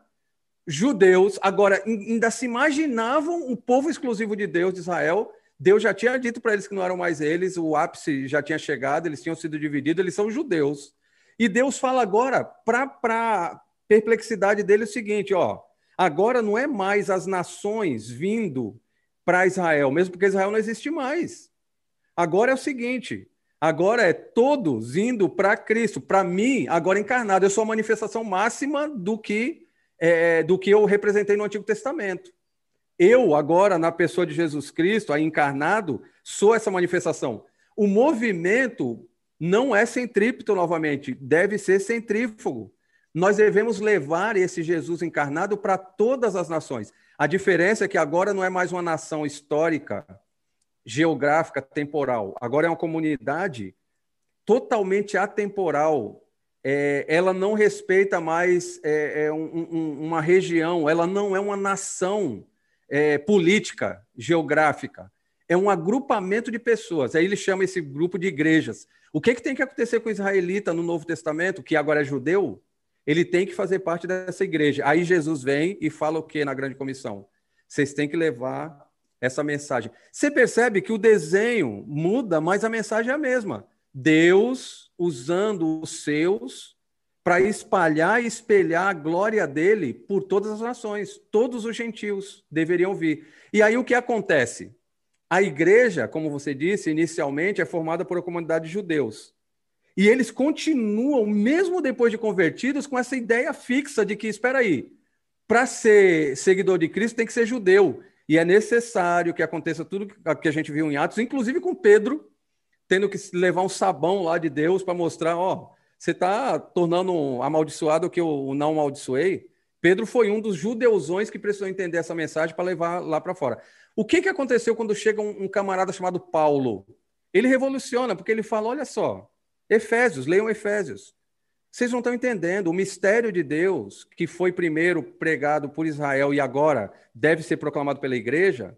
S2: judeus, agora ainda se imaginavam um povo exclusivo de Deus, de Israel. Deus já tinha dito para eles que não eram mais eles, o ápice já tinha chegado, eles tinham sido divididos, eles são judeus. E Deus fala agora, para perplexidade dele, o seguinte: ó, agora não é mais as nações vindo para Israel, mesmo porque Israel não existe mais. Agora é o seguinte: agora é todos indo para Cristo. Para mim, agora encarnado, eu sou a manifestação máxima do que é, do que eu representei no Antigo Testamento. Eu, agora, na pessoa de Jesus Cristo, aí encarnado, sou essa manifestação. O movimento não é centrípeto novamente, deve ser centrífugo. Nós devemos levar esse Jesus encarnado para todas as nações. A diferença é que agora não é mais uma nação histórica geográfica, temporal. Agora é uma comunidade totalmente atemporal. É, ela não respeita mais é, é um, um, uma região, ela não é uma nação é, política, geográfica. É um agrupamento de pessoas. Aí ele chama esse grupo de igrejas. O que, que tem que acontecer com o israelita no Novo Testamento, que agora é judeu? Ele tem que fazer parte dessa igreja. Aí Jesus vem e fala o que na grande comissão? Vocês têm que levar essa mensagem. Você percebe que o desenho muda, mas a mensagem é a mesma. Deus usando os seus para espalhar e espelhar a glória dele por todas as nações. Todos os gentios deveriam vir. E aí o que acontece? A igreja, como você disse, inicialmente é formada por uma comunidade de judeus. E eles continuam, mesmo depois de convertidos, com essa ideia fixa de que, espera aí, para ser seguidor de Cristo tem que ser judeu. E é necessário que aconteça tudo que a gente viu em Atos, inclusive com Pedro tendo que levar um sabão lá de Deus para mostrar, ó, Você está tornando amaldiçoado o que eu não amaldiçoei? Pedro foi um dos judeusões que precisou entender essa mensagem para levar lá para fora. O que, que aconteceu quando chega um, um, camarada chamado Paulo? Ele revoluciona, porque ele fala: olha só, Efésios, leiam Efésios. Vocês não estão entendendo. O mistério de Deus, que foi primeiro pregado por Israel e agora deve ser proclamado pela igreja,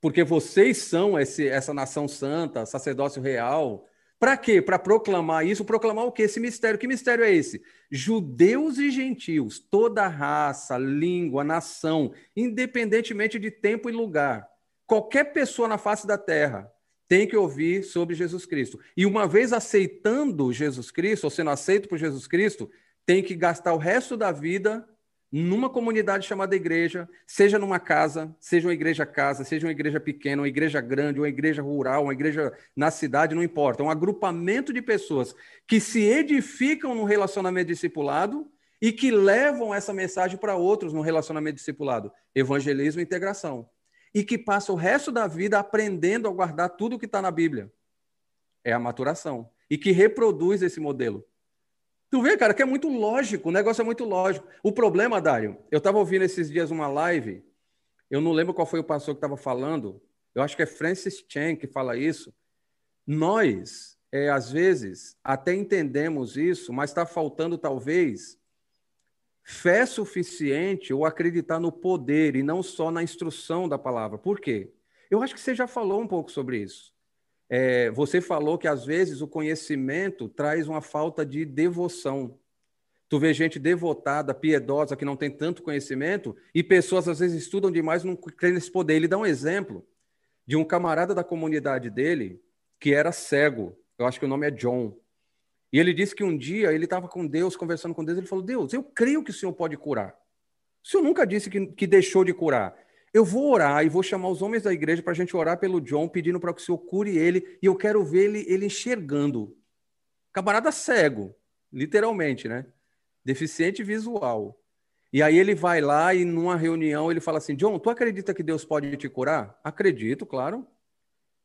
S2: porque vocês são esse, essa nação santa, sacerdócio real. Para quê? Para proclamar isso. Proclamar o quê? Esse mistério. Que mistério é esse? Judeus e gentios, toda raça, língua, nação, independentemente de tempo e lugar. Qualquer pessoa na face da terra tem que ouvir sobre Jesus Cristo. E uma vez aceitando Jesus Cristo, ou sendo aceito por Jesus Cristo, tem que gastar o resto da vida numa comunidade chamada igreja, seja numa casa, seja uma igreja casa, seja uma igreja pequena, uma igreja grande, uma igreja rural, uma igreja na cidade, não importa. Um agrupamento de pessoas que se edificam no relacionamento discipulado e que levam essa mensagem para outros no relacionamento discipulado. Evangelismo e integração e que passa o resto da vida aprendendo a guardar tudo que está na Bíblia. É a maturação. E que reproduz esse modelo. Tu vê, cara, que é muito lógico, o negócio é muito lógico. O problema, Dário, eu estava ouvindo esses dias uma live, eu não lembro qual foi o pastor que estava falando, eu acho que é Francis Chan que fala isso. Nós, é, às vezes, até entendemos isso, mas está faltando, talvez, fé suficiente ou acreditar no poder e não só na instrução da palavra. Por quê? Eu acho que você já falou um pouco sobre isso. É, você falou que às vezes o conhecimento traz uma falta de devoção. Tu vê gente devotada, piedosa, que não tem tanto conhecimento, e pessoas às vezes estudam demais e não creem nesse poder. Ele dá um exemplo de um camarada da comunidade dele que era cego. Eu acho que o nome é John. E ele disse que um dia ele estava com Deus, conversando com Deus, ele falou: Deus, eu creio que o Senhor pode curar. O Senhor nunca disse que, que deixou de curar. Eu vou orar e vou chamar os homens da igreja para a gente orar pelo John, pedindo para que o Senhor cure ele, e eu quero ver ele, ele enxergando. Camarada cego, literalmente, né? Deficiente visual. E aí ele vai lá e numa reunião ele fala assim: John, tu acredita que Deus pode te curar? Acredito, claro.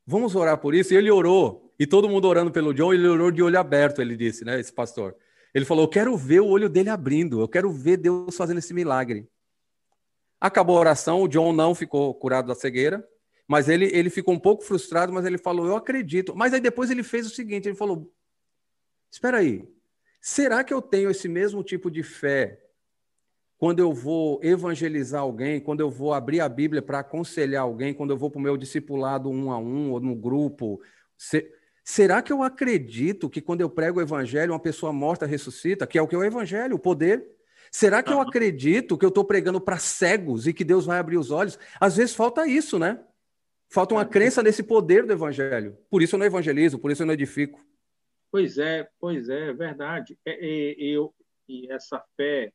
S2: Vamos orar por isso. E ele orou. E todo mundo orando pelo John, ele orou de olho aberto, ele disse, né, esse pastor. Ele falou: Eu quero ver o olho dele abrindo, eu quero ver Deus fazendo esse milagre. Acabou a oração, o John não ficou curado da cegueira, mas ele, ele ficou um pouco frustrado, mas ele falou: Eu acredito. Mas aí depois ele fez o seguinte: ele falou: Espera aí, será que eu tenho esse mesmo tipo de fé quando eu vou evangelizar alguém, quando eu vou abrir a Bíblia para aconselhar alguém, quando eu vou para o meu discipulado um a um ou no grupo? Será que eu acredito que quando eu prego o evangelho, uma pessoa morta ressuscita, que é o que é o evangelho, o poder? Será que eu acredito que eu estou pregando para cegos e que Deus vai abrir os olhos? Às vezes falta isso, né? Falta uma crença nesse poder do evangelho. Por isso eu não evangelizo, por isso eu não edifico.
S1: Pois é, pois é, é verdade. É, é, eu, e essa fé,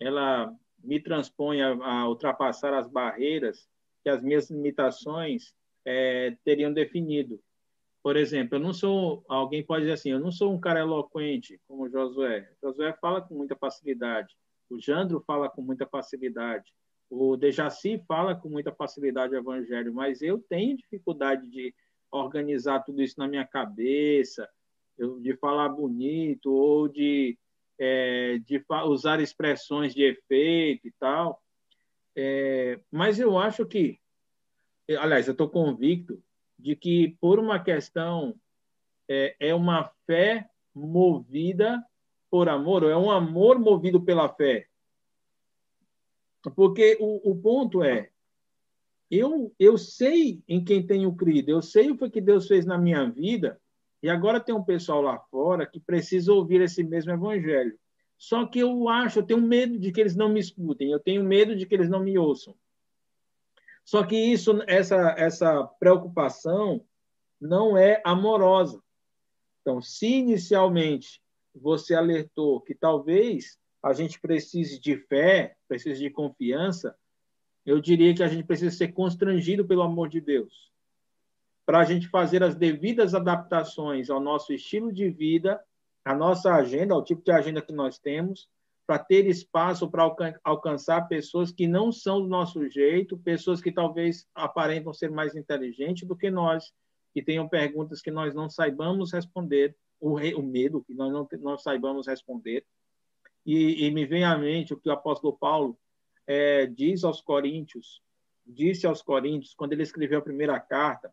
S1: ela me transpõe a, a ultrapassar as barreiras que as minhas limitações é, teriam definido. Por exemplo, eu não sou. Alguém pode dizer assim: eu não sou um cara eloquente como Josué. Josué fala com muita facilidade. O Jandro fala com muita facilidade. O Dejaci fala com muita facilidade o evangelho, mas eu tenho dificuldade de organizar tudo isso na minha cabeça, de falar bonito ou de, é, de usar expressões de efeito e tal. É, mas eu acho que, aliás, eu estou convicto de que, por uma questão, é, é uma fé movida por amor, ou é um amor movido pela fé. Porque o, o ponto é, eu, eu sei em quem tenho crido, eu sei o que Deus fez na minha vida, e agora tem um pessoal lá fora que precisa ouvir esse mesmo evangelho. Só que eu acho, eu tenho medo de que eles não me escutem, eu tenho medo de que eles não me ouçam. Só que isso, essa, essa preocupação não é amorosa. Então, se inicialmente você alertou que talvez a gente precise de fé, precise de confiança, eu diria que a gente precisa ser constrangido pelo amor de Deus, para a gente fazer as devidas adaptações ao nosso estilo de vida, à nossa agenda, ao tipo de agenda que nós temos, para ter espaço para alcançar pessoas que não são do nosso jeito, pessoas que talvez aparentam ser mais inteligentes do que nós, que tenham perguntas que nós não saibamos responder, o, o medo, que nós não, não saibamos responder. E, e, me vem à mente o que o apóstolo Paulo é, diz aos Coríntios, disse aos Coríntios, quando ele escreveu a primeira carta,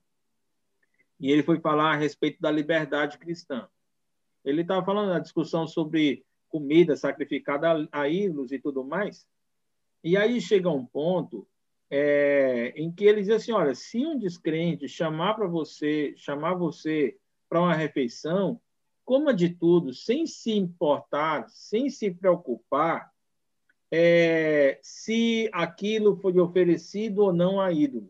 S1: e ele foi falar a respeito da liberdade cristã. Ele estava falando na discussão sobre comida sacrificada a ídolos e tudo mais. E aí chega um ponto é, em que ele diz assim: olha, se um descrente chamar para você, chamar você para uma refeição, coma de tudo, sem se importar, sem se preocupar é, se aquilo foi oferecido ou não a ídolo.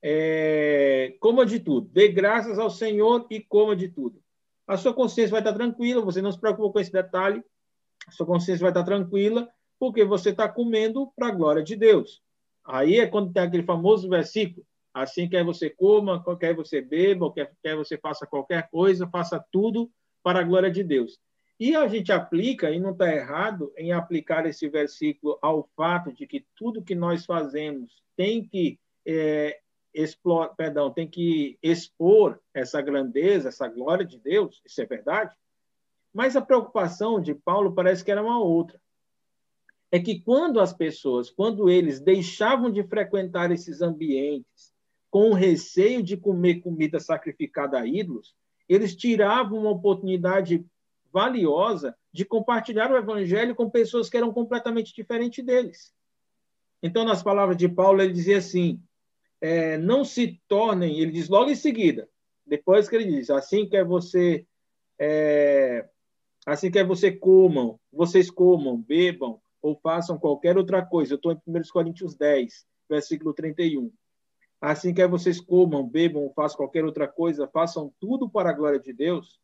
S1: É, coma de tudo, dê graças ao Senhor e coma de tudo. A sua consciência vai estar tranquila, você não se preocupa com esse detalhe, a sua consciência vai estar tranquila, porque você está comendo para a glória de Deus. Aí é quando tem aquele famoso versículo: assim quer você coma, quer você beba, quer, quer você faça qualquer coisa, faça tudo para a glória de Deus. E a gente aplica, e não está errado em aplicar esse versículo ao fato de que tudo que nós fazemos tem que é, explore, perdão, tem que expor essa grandeza, essa glória de Deus, isso é verdade. Mas a preocupação de Paulo parece que era uma outra. É que quando as pessoas, quando eles deixavam de frequentar esses ambientes com o receio de comer comida sacrificada a ídolos, eles tiravam uma oportunidade valiosa de compartilhar o evangelho com pessoas que eram completamente diferentes deles. Então, nas palavras de Paulo, ele dizia assim: é, não se tornem, ele diz logo em seguida, depois que ele diz, assim que você, é, assim que você comam, vocês comam, bebam ou façam qualquer outra coisa. Eu estou em 1 Coríntios 10, versículo 31. Assim que vocês comam, bebam ou façam qualquer outra coisa, façam tudo para a glória de Deus.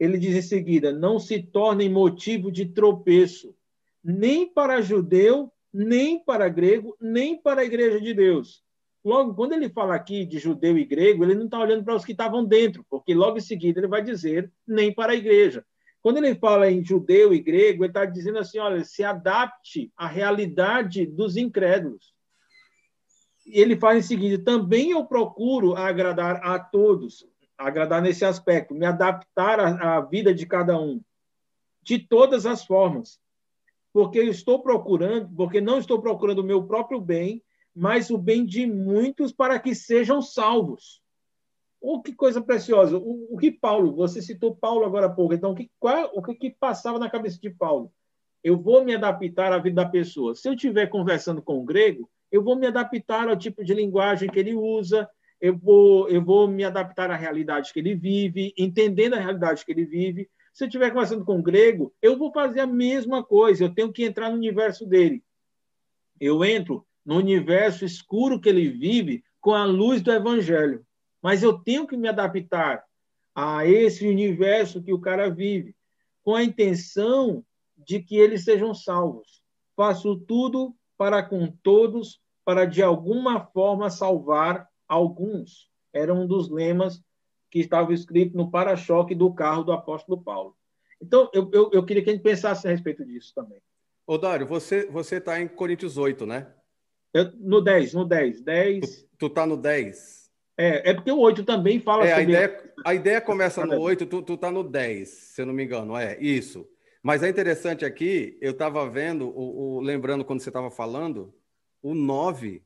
S1: Ele diz em seguida: não se tornem motivo de tropeço, nem para judeu, nem para grego, nem para a igreja de Deus logo, quando ele fala aqui de judeu e grego, ele não está olhando para os que estavam dentro, porque logo em seguida ele vai dizer nem para a igreja. Quando ele fala em judeu e grego, ele está dizendo assim: olha, se adapte à realidade dos incrédulos. Ele fala em seguida: também eu procuro agradar a todos, agradar nesse aspecto, me adaptar à, à vida de cada um, de todas as formas, porque eu estou procurando, porque não estou procurando o meu próprio bem, mas o bem de muitos para que sejam salvos. Oh, que coisa preciosa. O, o que Paulo, você citou Paulo agora há pouco, então que, qual, o que, que passava na cabeça de Paulo? Eu vou me adaptar à vida da pessoa. Se eu estiver conversando com o grego, eu vou me adaptar ao tipo de linguagem que ele usa, eu vou, eu vou me adaptar à realidade que ele vive, entendendo a realidade que ele vive. Se eu estiver conversando com o grego, eu vou fazer a mesma coisa, eu tenho que entrar no universo dele. Eu entro no universo escuro que ele vive com a luz do evangelho. Mas eu tenho que me adaptar a esse universo que o cara vive, com a intenção de que eles sejam salvos. Faço tudo para com todos, para de alguma forma salvar alguns. Era um dos lemas que estava escrito no para-choque do carro do apóstolo Paulo. Então, eu, eu, eu, queria que a gente pensasse a respeito disso também.
S2: Ô, Dário, você está em Coríntios 8, né?
S1: Eu, no 10, no 10. 10.
S2: Tu, tu tá no 10?
S1: É, é porque o 8 também fala
S2: é, sobre... A ideia, a ideia começa no 8, tu, tu tá no 10, se eu não me engano. É, isso. Mas é interessante aqui, eu estava vendo, o, o, lembrando quando você estava falando, o 9,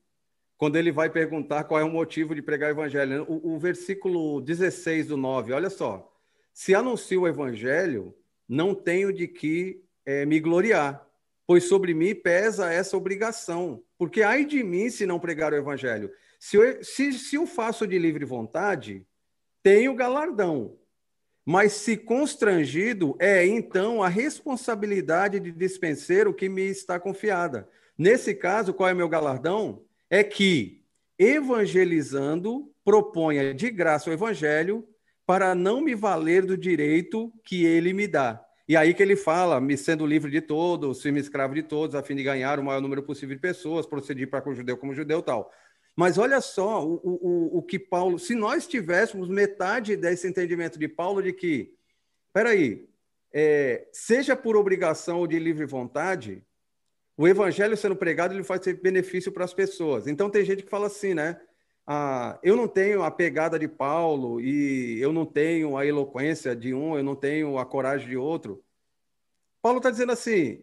S2: quando ele vai perguntar qual é o motivo de pregar o evangelho. O, o versículo 16 do 9, olha só. Se anuncio o evangelho, não tenho de que é, me gloriar, pois sobre mim pesa essa obrigação. Porque ai de mim se não pregar o evangelho. Se eu, se, se eu faço de livre vontade, tenho galardão. Mas se constrangido, é então a responsabilidade de dispenseiro que me está confiada. Nesse caso, qual é meu galardão? É que, evangelizando, proponha de graça o evangelho para não me valer do direito que ele me dá. E aí que ele fala, me sendo livre de todos, sendo escravo de todos, a fim de ganhar o maior número possível de pessoas, procedi para com o judeu como judeu tal. Mas olha só o, o, o que Paulo, se nós tivéssemos metade desse entendimento de Paulo de que, peraí, é, seja por obrigação ou de livre vontade, o evangelho sendo pregado ele faz benefício para as pessoas. Então tem gente que fala assim, né? A, eu não tenho a pegada de Paulo e eu não tenho a eloquência de um, eu não tenho a coragem de outro. Paulo está dizendo assim: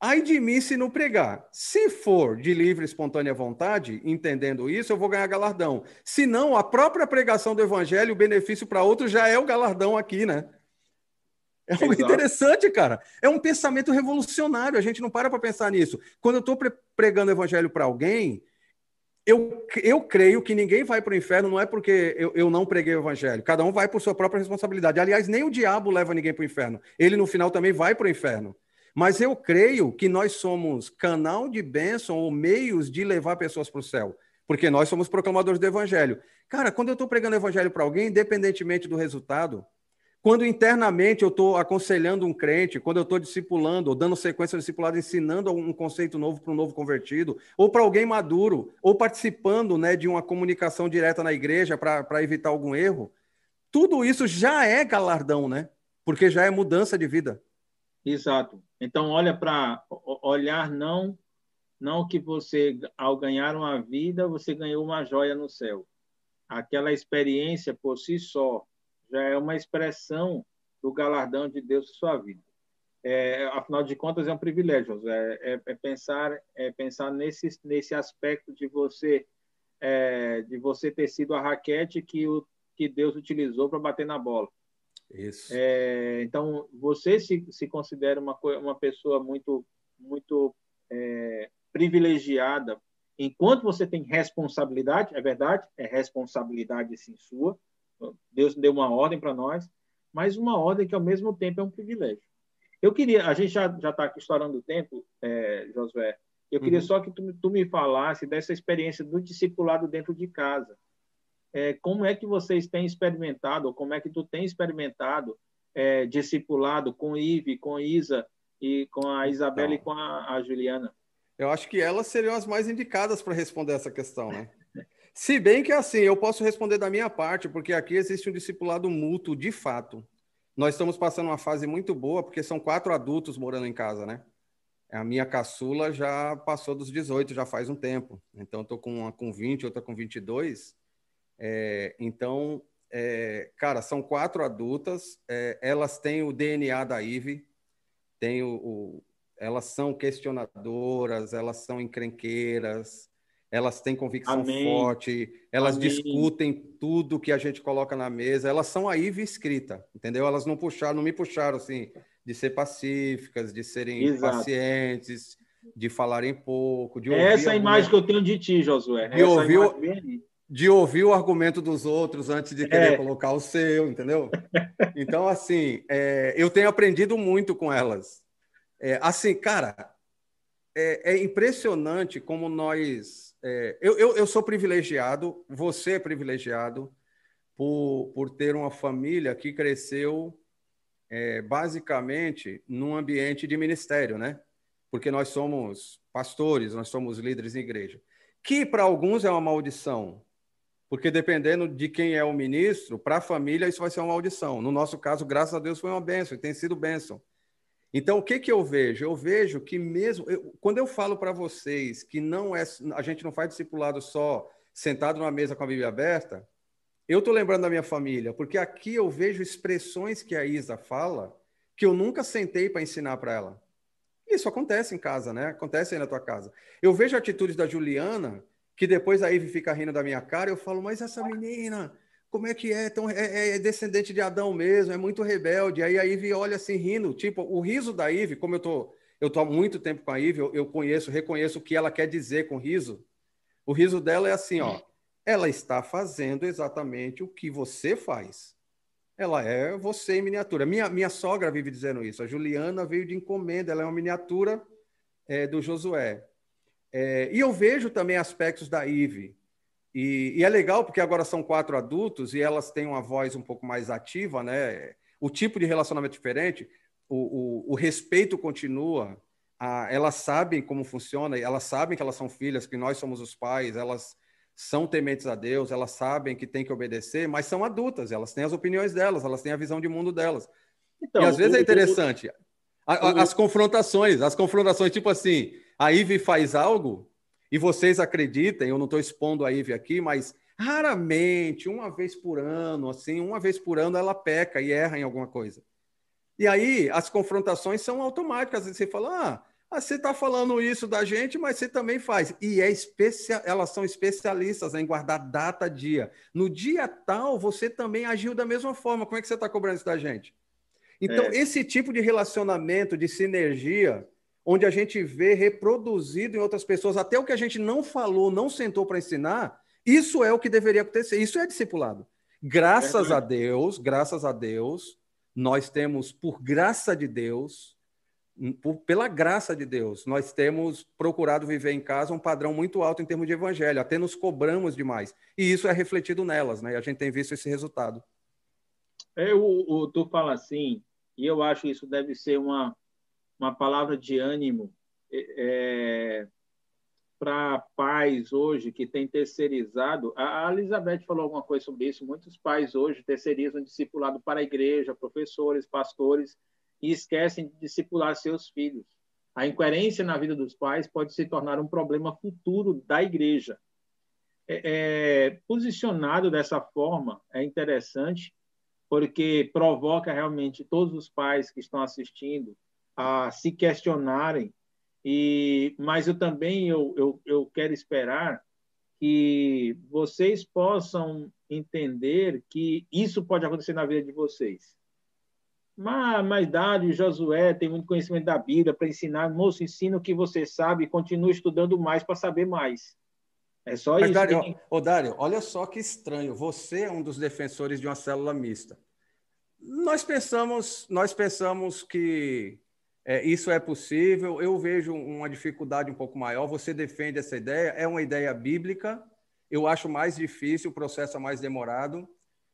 S2: ai de mim se não pregar. Se for de livre e espontânea vontade, entendendo isso, eu vou ganhar galardão. Se não, a própria pregação do evangelho, o benefício para outros já é o galardão aqui, né? É algo interessante, cara. É um pensamento revolucionário. A gente não para para pensar nisso. Quando eu estou pregando o evangelho para alguém, eu, eu creio que ninguém vai para o inferno não é porque eu, eu não preguei o evangelho. Cada um vai por sua própria responsabilidade. Aliás, nem o diabo leva ninguém para o inferno. Ele, no final, também vai para o inferno. Mas eu creio que nós somos canal de bênção ou meios de levar pessoas para o céu. Porque nós somos proclamadores do evangelho. Cara, quando eu estou pregando o evangelho para alguém, independentemente do resultado, quando internamente eu estou aconselhando um crente, quando eu estou discipulando, ou dando sequência ao discipulado, ensinando um conceito novo para um novo convertido, ou para alguém maduro, ou participando né, de uma comunicação direta na igreja para evitar algum erro, tudo isso já é galardão, né? Porque já é mudança de vida.
S1: Exato. Então, olha para olhar não não que você, ao ganhar uma vida, você ganhou uma joia no céu. Aquela experiência por si só, já é uma expressão do galardão de Deus em sua vida. É, afinal de contas, é um privilégio. É, é, é pensar, é pensar nesse, nesse aspecto de você é, de você ter sido a raquete que, o, que Deus utilizou para bater na bola.
S2: Isso.
S1: É, então, você se, se considera uma, uma pessoa muito, muito é, privilegiada enquanto você tem responsabilidade, é verdade, é responsabilidade sim sua, Deus deu uma ordem para nós, mas uma ordem que ao mesmo tempo é um privilégio. Eu queria, a gente já está estourando o tempo, é, Josué. Eu queria uhum. só que tu, tu, me falasse dessa experiência do discipulado dentro de casa. É, como é que vocês têm experimentado, ou como é que tu tem experimentado é, discipulado com Ive, com Isa e com a Isabela e com a, a Juliana?
S2: Eu acho que elas seriam as mais indicadas para responder essa questão, né? Se bem que assim, eu posso responder da minha parte, porque aqui existe um discipulado mútuo de fato. Nós estamos passando uma fase muito boa, porque são quatro adultos morando em casa, né? A minha caçula já passou dos 18, já faz um tempo. Então, estou com uma com 20, outra com 22. É, então, é, cara, são quatro adultas. É, elas têm o DNA da IVE, têm o, o, elas são questionadoras, elas são encrenqueiras, elas têm convicção Amém. forte, elas Amém. discutem tudo que a gente coloca na mesa, elas são a IVE escrita, entendeu? Elas não puxaram, não me puxaram assim de ser pacíficas, de serem Exato. pacientes, de falarem pouco, de
S1: Essa é a imagem que eu tenho de ti, Josué.
S2: De ouvir, de ouvir o argumento dos outros antes de querer é. colocar o seu, entendeu? Então, assim, é, eu tenho aprendido muito com elas. É, assim, cara, é, é impressionante como nós é, eu, eu, eu, sou privilegiado, você é privilegiado por, por ter uma família que cresceu é, basicamente num ambiente de ministério, né? Porque nós somos pastores, nós somos líderes em igreja. Que para alguns é uma maldição, porque dependendo de quem é o ministro, para a família isso vai ser uma maldição. No nosso caso, graças a Deus, foi uma bênção, e tem sido bênção. Então, o que, que eu vejo? Eu vejo que mesmo eu, quando eu falo para vocês que não é a gente não faz discipulado só sentado numa mesa com a Bíblia aberta, eu estou lembrando da minha família, porque aqui eu vejo expressões que a Isa fala que eu nunca sentei para ensinar para ela. Isso acontece em casa, né? Acontece aí na tua casa. Eu vejo atitudes da Juliana que depois a Ivy fica rindo da minha cara, eu falo, mas essa menina, como é que é? Então, é, é, descendente de Adão mesmo, é muito rebelde. Aí a Ive olha assim, rindo. Tipo, o riso da Ive, como eu tô, eu tô há muito tempo com a Ive, eu, eu conheço, reconheço o que ela quer dizer com riso. O riso dela é assim, ó. Ela está fazendo exatamente o que você faz. Ela é você em miniatura. Minha, minha sogra vive dizendo isso. A Juliana veio de encomenda, ela é uma miniatura é, do Josué. É, e eu vejo também aspectos da Ive. E, e, é legal porque agora são quatro adultos e elas têm uma voz um pouco mais ativa, né? O tipo de relacionamento é diferente, o, o, o respeito continua, a, elas sabem como funciona, elas sabem que elas são filhas, que nós somos os pais, elas são tementes a Deus, elas sabem que tem que obedecer, mas são adultas, elas têm as opiniões delas, elas têm a visão de mundo delas. Então, e às vezes é interessante. as confrontações, as confrontações, tipo assim, a Ivy faz algo e vocês acreditem, eu não estou expondo a Ive aqui, mas Raramente, uma vez por ano, assim, uma vez por ano ela peca e erra em alguma coisa. E aí as confrontações são automáticas. Você fala, ah, ah você está falando isso da gente, mas você também faz. E é especia... elas são especialistas em guardar data, dia. No dia tal, você também agiu da mesma forma. Como é que você está cobrando isso da gente? Então, é. esse tipo de relacionamento, de sinergia, onde a gente vê reproduzido em outras pessoas, até o que a gente não falou, não sentou para ensinar, isso é o que deveria acontecer. Isso é discipulado. Graças é a Deus, graças a Deus, nós temos, por graça de Deus, por, pela graça de Deus, nós temos procurado viver em casa um padrão muito alto em termos de evangelho, até nos cobramos demais. E isso é refletido nelas, né? E a gente tem visto esse resultado.
S1: É, o, o, tu fala assim, e eu acho que isso deve ser uma, uma palavra de ânimo é, para pais hoje que têm terceirizado. A Elizabeth falou alguma coisa sobre isso. Muitos pais hoje terceirizam discipulado para a igreja, professores, pastores, e esquecem de discipular seus filhos. A incoerência na vida dos pais pode se tornar um problema futuro da igreja. É, é, posicionado dessa forma é interessante, porque provoca realmente todos os pais que estão assistindo a se questionarem e, mas eu também eu, eu, eu quero esperar que vocês possam entender que isso pode acontecer na vida de vocês. Mas, mas Dário, Josué tem muito conhecimento da Bíblia para ensinar. Moço, ensina o que você sabe e continue estudando mais para saber mais. É só mas, isso.
S2: Dário, que... Ô, Dário, olha só que estranho. Você é um dos defensores de uma célula mista. Nós pensamos, nós pensamos que é, isso é possível. Eu vejo uma dificuldade um pouco maior. Você defende essa ideia? É uma ideia bíblica. Eu acho mais difícil, o processo é mais demorado,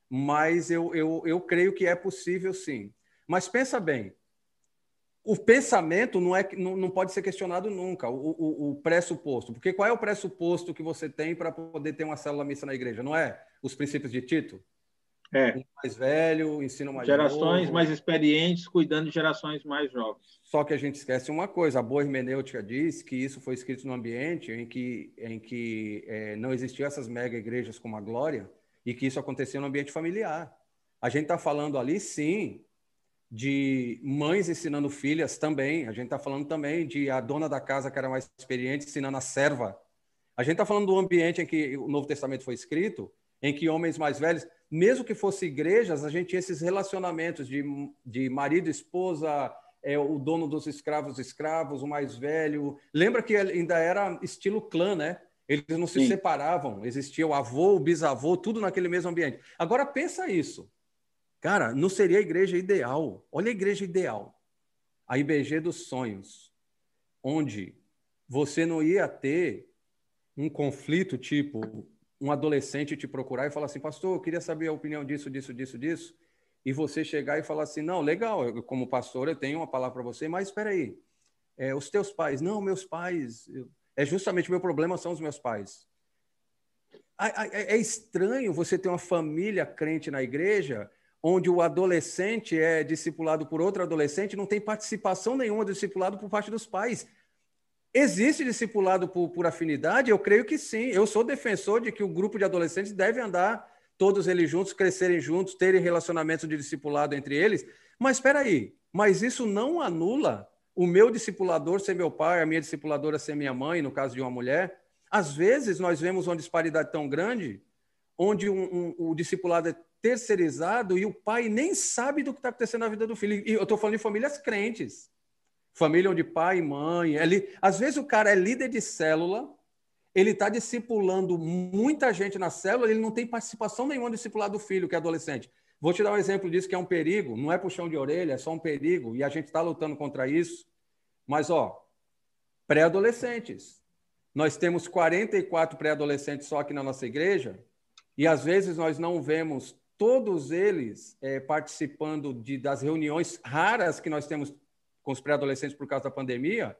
S2: mas eu, eu, eu creio que é possível sim. Mas pensa bem, o pensamento não, é, não, não pode ser questionado nunca, o, o, o, pressuposto. Porque qual é o pressuposto que você tem para poder ter uma célula missa na igreja? Não é os princípios de Tito?
S1: É.
S2: Mais velho, ensino mais
S1: Gerações
S2: novo.
S1: mais experientes cuidando de gerações mais jovens.
S2: Só que a gente esquece uma coisa: a boa hermenêutica diz que isso foi escrito num ambiente em que, em que é, não existiam essas mega igrejas como a Glória e que isso acontecia no ambiente familiar. A gente está falando ali, sim, de mães ensinando filhas também. A gente está falando também de a dona da casa que era mais experiente ensinando a serva. A gente está falando do ambiente em que o Novo Testamento foi escrito, em que homens mais velhos mesmo que fosse igrejas, a gente tinha esses relacionamentos de, de marido, esposa, é, o dono dos escravos, escravos, o mais velho. Lembra que ainda era estilo clã, né? Eles não se Sim. separavam, existia o avô, o bisavô, tudo naquele mesmo ambiente. Agora pensa isso. Cara, não seria a igreja ideal. Olha a igreja ideal. A IBG dos sonhos, onde você não ia ter um conflito tipo um adolescente te procurar e falar assim, pastor, eu queria saber a opinião disso, disso, disso, disso, e você chegar e falar assim, não, legal, eu, como pastor eu tenho uma palavra para você, mas espera aí, é, os teus pais, não, meus pais, eu, é justamente o meu problema são os meus pais. É estranho você ter uma família crente na igreja onde o adolescente é discipulado por outro adolescente, não tem participação nenhuma do discipulado por parte dos pais. Existe discipulado por, por afinidade? Eu creio que sim. Eu sou defensor de que o grupo de adolescentes deve andar todos eles juntos, crescerem juntos, terem relacionamento de discipulado entre eles. Mas espera aí, mas isso não anula o meu discipulador ser meu pai, a minha discipuladora ser minha mãe, no caso de uma mulher. Às vezes nós vemos uma disparidade tão grande, onde um, um, o discipulado é terceirizado e o pai nem sabe do que está acontecendo na vida do filho. E eu estou falando de famílias crentes família onde pai e mãe. Ele, às vezes o cara é líder de célula, ele está discipulando muita gente na célula, ele não tem participação nenhuma no discipulado do filho, que é adolescente. Vou te dar um exemplo disso que é um perigo, não é puxão de orelha, é só um perigo, e a gente está lutando contra isso. Mas, ó, pré-adolescentes. Nós temos 44 pré-adolescentes só aqui na nossa igreja, e às vezes nós não vemos todos eles é, participando de, das reuniões raras que nós temos com os pré-adolescentes por causa da pandemia.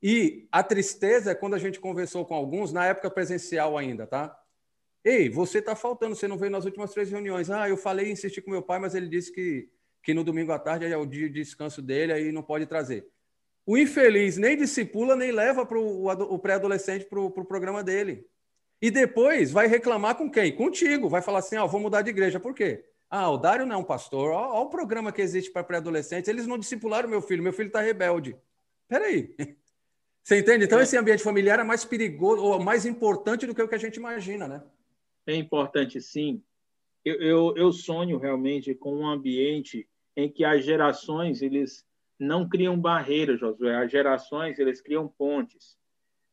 S2: E a tristeza é quando a gente conversou com alguns, na época presencial ainda, tá? Ei, você está faltando, você não veio nas últimas três reuniões. Ah, eu falei e insisti com meu pai, mas ele disse que, que no domingo à tarde é o dia de descanso dele, aí não pode trazer. O infeliz nem discipula, nem leva pro, o, pré-adolescente para o pro programa dele. E depois vai reclamar com quem? Contigo. Vai falar assim: ó, oh, vou mudar de igreja. Por quê? Ah, o Dário não é um pastor. Olha o programa que existe para pré-adolescentes. Eles não discipularam meu filho. Meu filho está rebelde. Peraí. Você entende? Então, é. esse ambiente familiar é mais perigoso ou mais importante do que o que a gente imagina, né?
S1: É importante, sim. Eu, eu, eu sonho realmente com um ambiente em que as gerações eles não criam barreiras, Josué. As gerações eles criam pontes.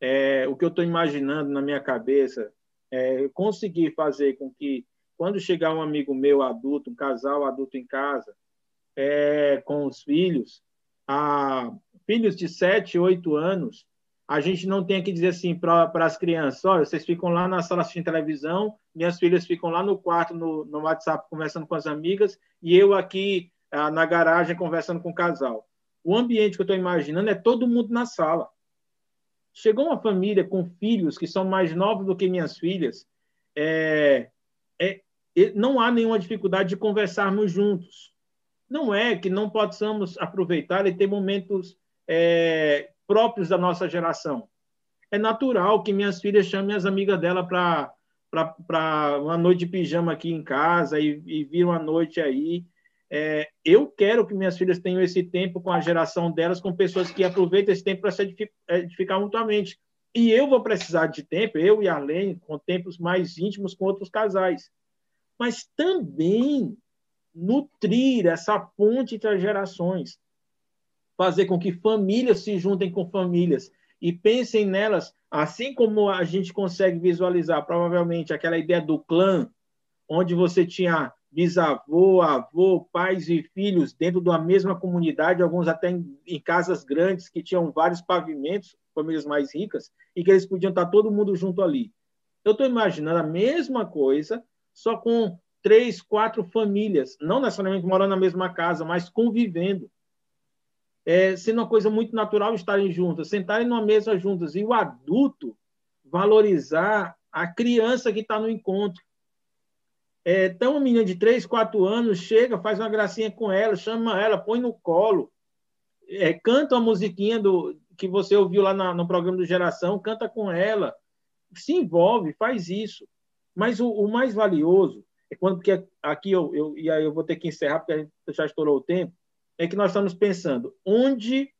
S1: É, o que eu estou imaginando na minha cabeça é conseguir fazer com que quando chegar um amigo meu adulto, um casal adulto em casa, é, com os filhos, a, filhos de 7, 8 anos, a gente não tem que dizer assim para as crianças: olha, vocês ficam lá na sala assistindo televisão, minhas filhas ficam lá no quarto, no, no WhatsApp, conversando com as amigas, e eu aqui ah, na garagem conversando com o casal. O ambiente que eu estou imaginando é todo mundo na sala. Chegou uma família com filhos que são mais novos do que minhas filhas, é, é, não há nenhuma dificuldade de conversarmos juntos. Não é que não possamos aproveitar e ter momentos é, próprios da nossa geração. É natural que minhas filhas chamem as amigas dela para uma noite de pijama aqui em casa e, e vir uma noite aí. É, eu quero que minhas filhas tenham esse tempo com a geração delas, com pessoas que aproveitam esse tempo para se edificar mutuamente. E eu vou precisar de tempo, eu e a Arlene, com tempos mais íntimos com outros casais. Mas também nutrir essa ponte entre as gerações fazer com que famílias se juntem com famílias e pensem nelas, assim como a gente consegue visualizar provavelmente aquela ideia do clã, onde você tinha bisavô, avô, pais e filhos dentro da mesma comunidade, alguns até em, em casas grandes que tinham vários pavimentos, famílias mais ricas, e que eles podiam estar todo mundo junto ali. Eu estou imaginando a mesma coisa, só com três, quatro famílias, não necessariamente morando na mesma casa, mas convivendo é, sendo uma coisa muito natural estarem juntas, sentarem numa mesa juntas, e o adulto valorizar a criança que está no encontro. É, então, uma menina de 3, 4 anos chega, faz uma gracinha com ela, chama ela, põe no colo, é, canta uma musiquinha do, que você ouviu lá na, no programa do Geração, canta com ela, se envolve, faz isso. Mas o, o mais valioso é quando, porque aqui eu, eu, e aí eu vou ter que encerrar, porque a gente já estourou o tempo, é que nós estamos pensando onde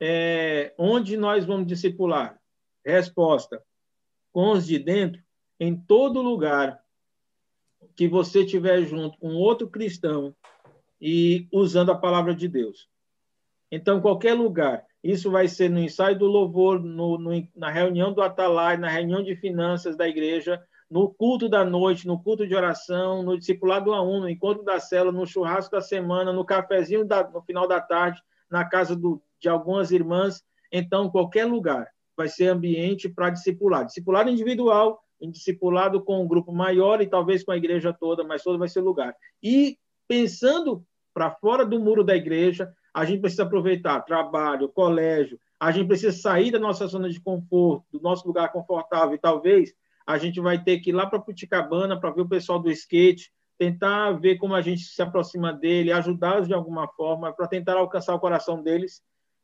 S1: é, onde nós vamos discipular? Resposta: com os de dentro, em todo lugar que você estiver junto com outro cristão e usando a palavra de Deus. Então, qualquer lugar, isso vai ser no ensaio do louvor, no, no, na reunião do Atalai, na reunião de finanças da igreja, no culto da noite, no culto de oração, no discipulado a um, no encontro da célula, no churrasco da semana, no cafezinho da, no final da tarde, na casa do, de algumas irmãs. Então, qualquer lugar vai ser ambiente para discipular. Discipulado individual, discipulado com um grupo maior e talvez com a igreja toda, mas todo vai ser lugar. E pensando para fora do muro da igreja, a gente precisa aproveitar trabalho, colégio, a gente precisa sair da nossa zona de conforto, do nosso lugar confortável e talvez a gente vai ter que ir lá para Puticabana para ver o pessoal do skate, tentar ver como a gente se aproxima dele, ajudá-los de alguma forma, para tentar alcançar o coração deles,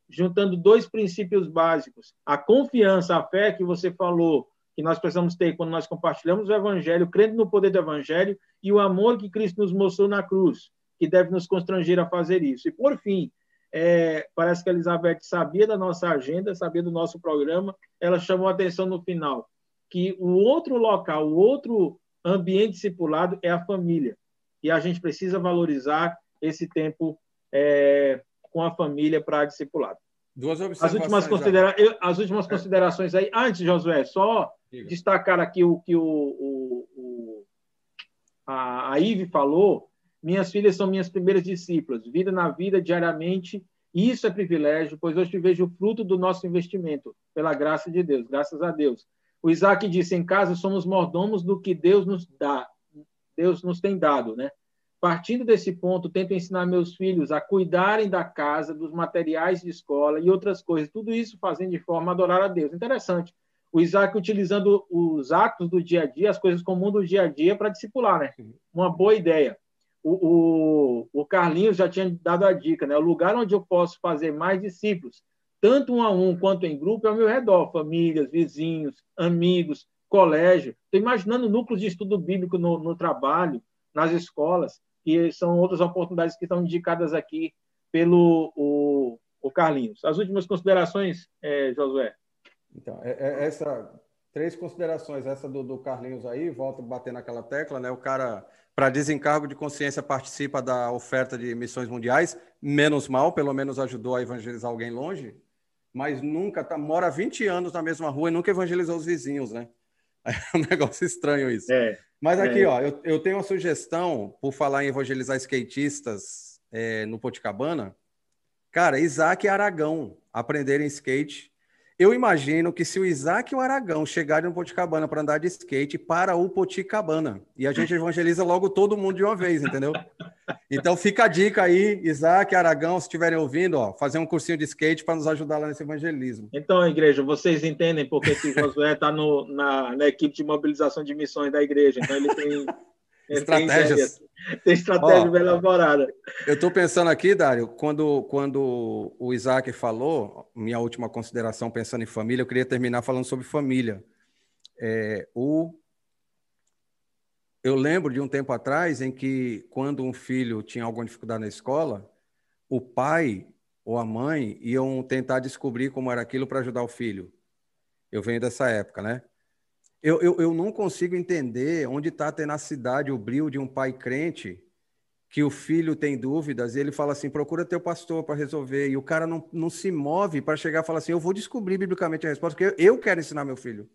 S1: juntando dois princípios básicos: a confiança, a fé que você falou, que nós precisamos ter quando nós compartilhamos o Evangelho, crendo no poder do Evangelho, e o amor que Cristo nos mostrou na cruz, que deve nos constranger a fazer isso. E, por fim, é, parece que a Elizabeth sabia da nossa agenda, sabia do nosso programa, ela chamou a atenção no final que o outro local, o outro ambiente discipulado é a família. E a gente precisa valorizar esse tempo é, com a família para discipulado.
S2: Duas observações.
S1: As últimas, considera as últimas é. considerações aí. Antes, Josué, só Diga. destacar aqui o que o, o, o a, a Ive falou. Minhas filhas são minhas primeiras discípulas. Vida na vida, diariamente. Isso é privilégio, pois hoje vejo o fruto do nosso investimento, pela graça de Deus, graças a Deus. O Isaac disse: em casa somos mordomos do que Deus nos dá, Deus nos tem dado, né? Partindo desse ponto, tento ensinar meus filhos a cuidarem da casa, dos materiais de escola e outras coisas. Tudo isso fazendo de forma a adorar a Deus. Interessante. O Isaac utilizando os atos do dia a dia, as coisas comuns do dia a dia para discipular, né? Uma boa ideia. O, o, o Carlinhos já tinha dado a dica, né? O lugar onde eu posso fazer mais discípulos tanto um a um quanto em grupo, é ao meu redor, famílias, vizinhos, amigos, colégio. Estou imaginando núcleos de estudo bíblico no, no trabalho, nas escolas, que são outras oportunidades que estão indicadas aqui pelo o, o Carlinhos. As últimas considerações, é, Josué?
S2: Então, é, é, essa três considerações. Essa do, do Carlinhos aí, volto a bater naquela tecla, né? O cara, para desencargo de consciência, participa da oferta de missões mundiais, menos mal, pelo menos ajudou a evangelizar alguém longe, mas nunca, tá, mora 20 anos na mesma rua e nunca evangelizou os vizinhos, né? É um negócio estranho isso. É, mas aqui, é. ó, eu, eu tenho uma sugestão, por falar em evangelizar skatistas é, no Poticabana. Cara, Isaac e Aragão aprenderem skate eu imagino que se o Isaac e o Aragão chegarem no Poticabana para andar de skate, para o Poticabana. E a gente evangeliza logo todo mundo de uma vez, entendeu? Então fica a dica aí, Isaac e Aragão, se estiverem ouvindo, ó, fazer um cursinho de skate para nos ajudar lá nesse evangelismo.
S1: Então, igreja, vocês entendem porque que Josué está na, na equipe de mobilização de missões da igreja. Então ele tem
S2: Estratégias.
S1: Tem, estratégia bem elaborada.
S2: Eu estou pensando aqui, Dário, quando, quando o Isaac falou, minha última consideração pensando em família, eu queria terminar falando sobre família. É, o, eu lembro de um tempo atrás em que, quando um filho tinha alguma dificuldade na escola, o pai ou a mãe iam tentar descobrir como era aquilo para ajudar o filho. Eu venho dessa época, né? Eu, eu, eu não consigo entender onde está a tenacidade, o brilho de um pai crente que o filho tem dúvidas e ele fala assim: procura teu pastor para resolver. E o cara não, não se move para chegar e falar assim: eu vou descobrir biblicamente a resposta, porque eu, eu quero ensinar meu filho.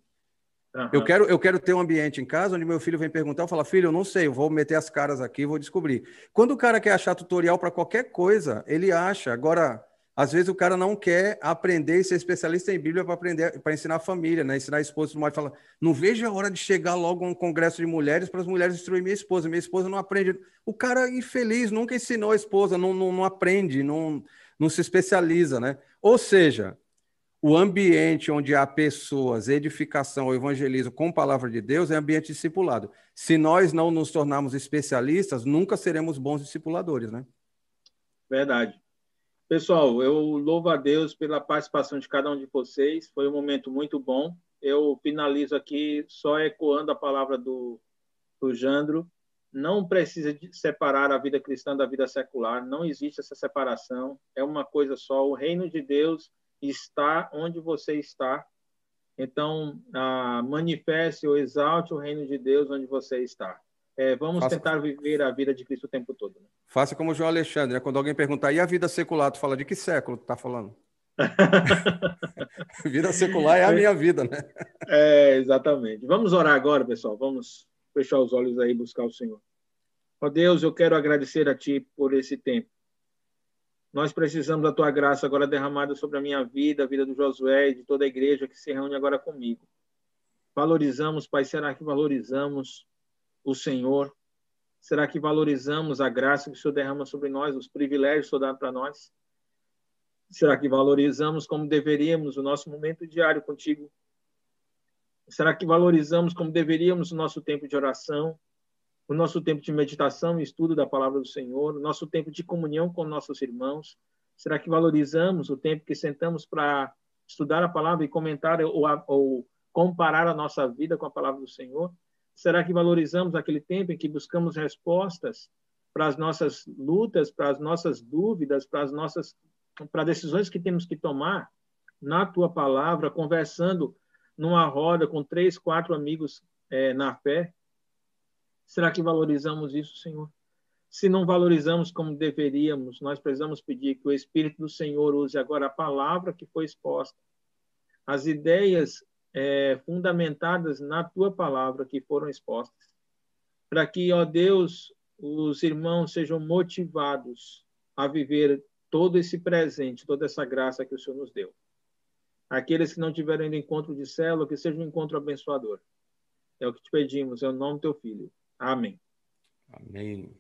S2: Uhum. Eu, quero, eu quero ter um ambiente em casa onde meu filho vem perguntar, eu falo, filho, eu não sei, eu vou meter as caras aqui, vou descobrir. Quando o cara quer achar tutorial para qualquer coisa, ele acha. Agora, às vezes o cara não quer aprender e ser especialista em Bíblia para aprender, para ensinar a família, né? Ensinar a esposa, e fala, não vejo a hora de chegar logo a um congresso de mulheres para as mulheres instruir minha esposa. Minha esposa não aprende. O cara infeliz nunca ensinou a esposa, não, não, não aprende, não, não se especializa, né? Ou seja, o ambiente onde há pessoas, edificação evangelismo com palavra de Deus é ambiente discipulado. Se nós não nos tornarmos especialistas, nunca seremos bons discipuladores, né?
S1: Verdade. Pessoal, eu louvo a Deus pela participação de cada um de vocês. Foi um momento muito bom. Eu finalizo aqui só ecoando a palavra do, do Jandro. Não precisa separar a vida cristã da vida secular. Não existe essa separação. É uma coisa só. O reino de Deus está onde você está. Então, ah, manifeste ou exalte o reino de Deus onde você está. É, vamos Faça... tentar viver a vida de Cristo o tempo todo. Né?
S2: Faça como João Alexandre, né? quando alguém perguntar, e a vida secular? Tu fala, de que século tu está falando? vida secular é a minha vida, né?
S1: É, exatamente. Vamos orar agora, pessoal. Vamos fechar os olhos aí e buscar o Senhor. Ó Deus, eu quero agradecer a Ti por esse tempo. Nós precisamos da Tua graça agora derramada sobre a minha vida, a vida do Josué e de toda a igreja que se reúne agora comigo. Valorizamos, Pai, será que valorizamos o Senhor? Será que valorizamos a graça que o Senhor derrama sobre nós, os privilégios que o Senhor dá para nós? Será que valorizamos como deveríamos o nosso momento diário contigo? Será que valorizamos como deveríamos o nosso tempo de oração, o nosso tempo de meditação e estudo da palavra do Senhor, o nosso tempo de comunhão com nossos irmãos? Será que valorizamos o tempo que sentamos para estudar a palavra e comentar ou, ou comparar a nossa vida com a palavra do Senhor? Será que valorizamos aquele tempo em que buscamos respostas para as nossas lutas, para as nossas dúvidas, para as nossas para decisões que temos que tomar na tua palavra, conversando numa roda com três, quatro amigos é, na fé? Será que valorizamos isso, Senhor? Se não valorizamos como deveríamos, nós precisamos pedir que o Espírito do Senhor use agora a palavra que foi exposta, as ideias é, fundamentadas na tua palavra que foram expostas, para que, ó Deus, os irmãos sejam motivados a viver todo esse presente, toda essa graça que o Senhor nos deu. Aqueles que não tiveram ainda encontro de célula, que seja um encontro abençoador. É o que te pedimos, é o nome do teu filho. Amém.
S2: Amém.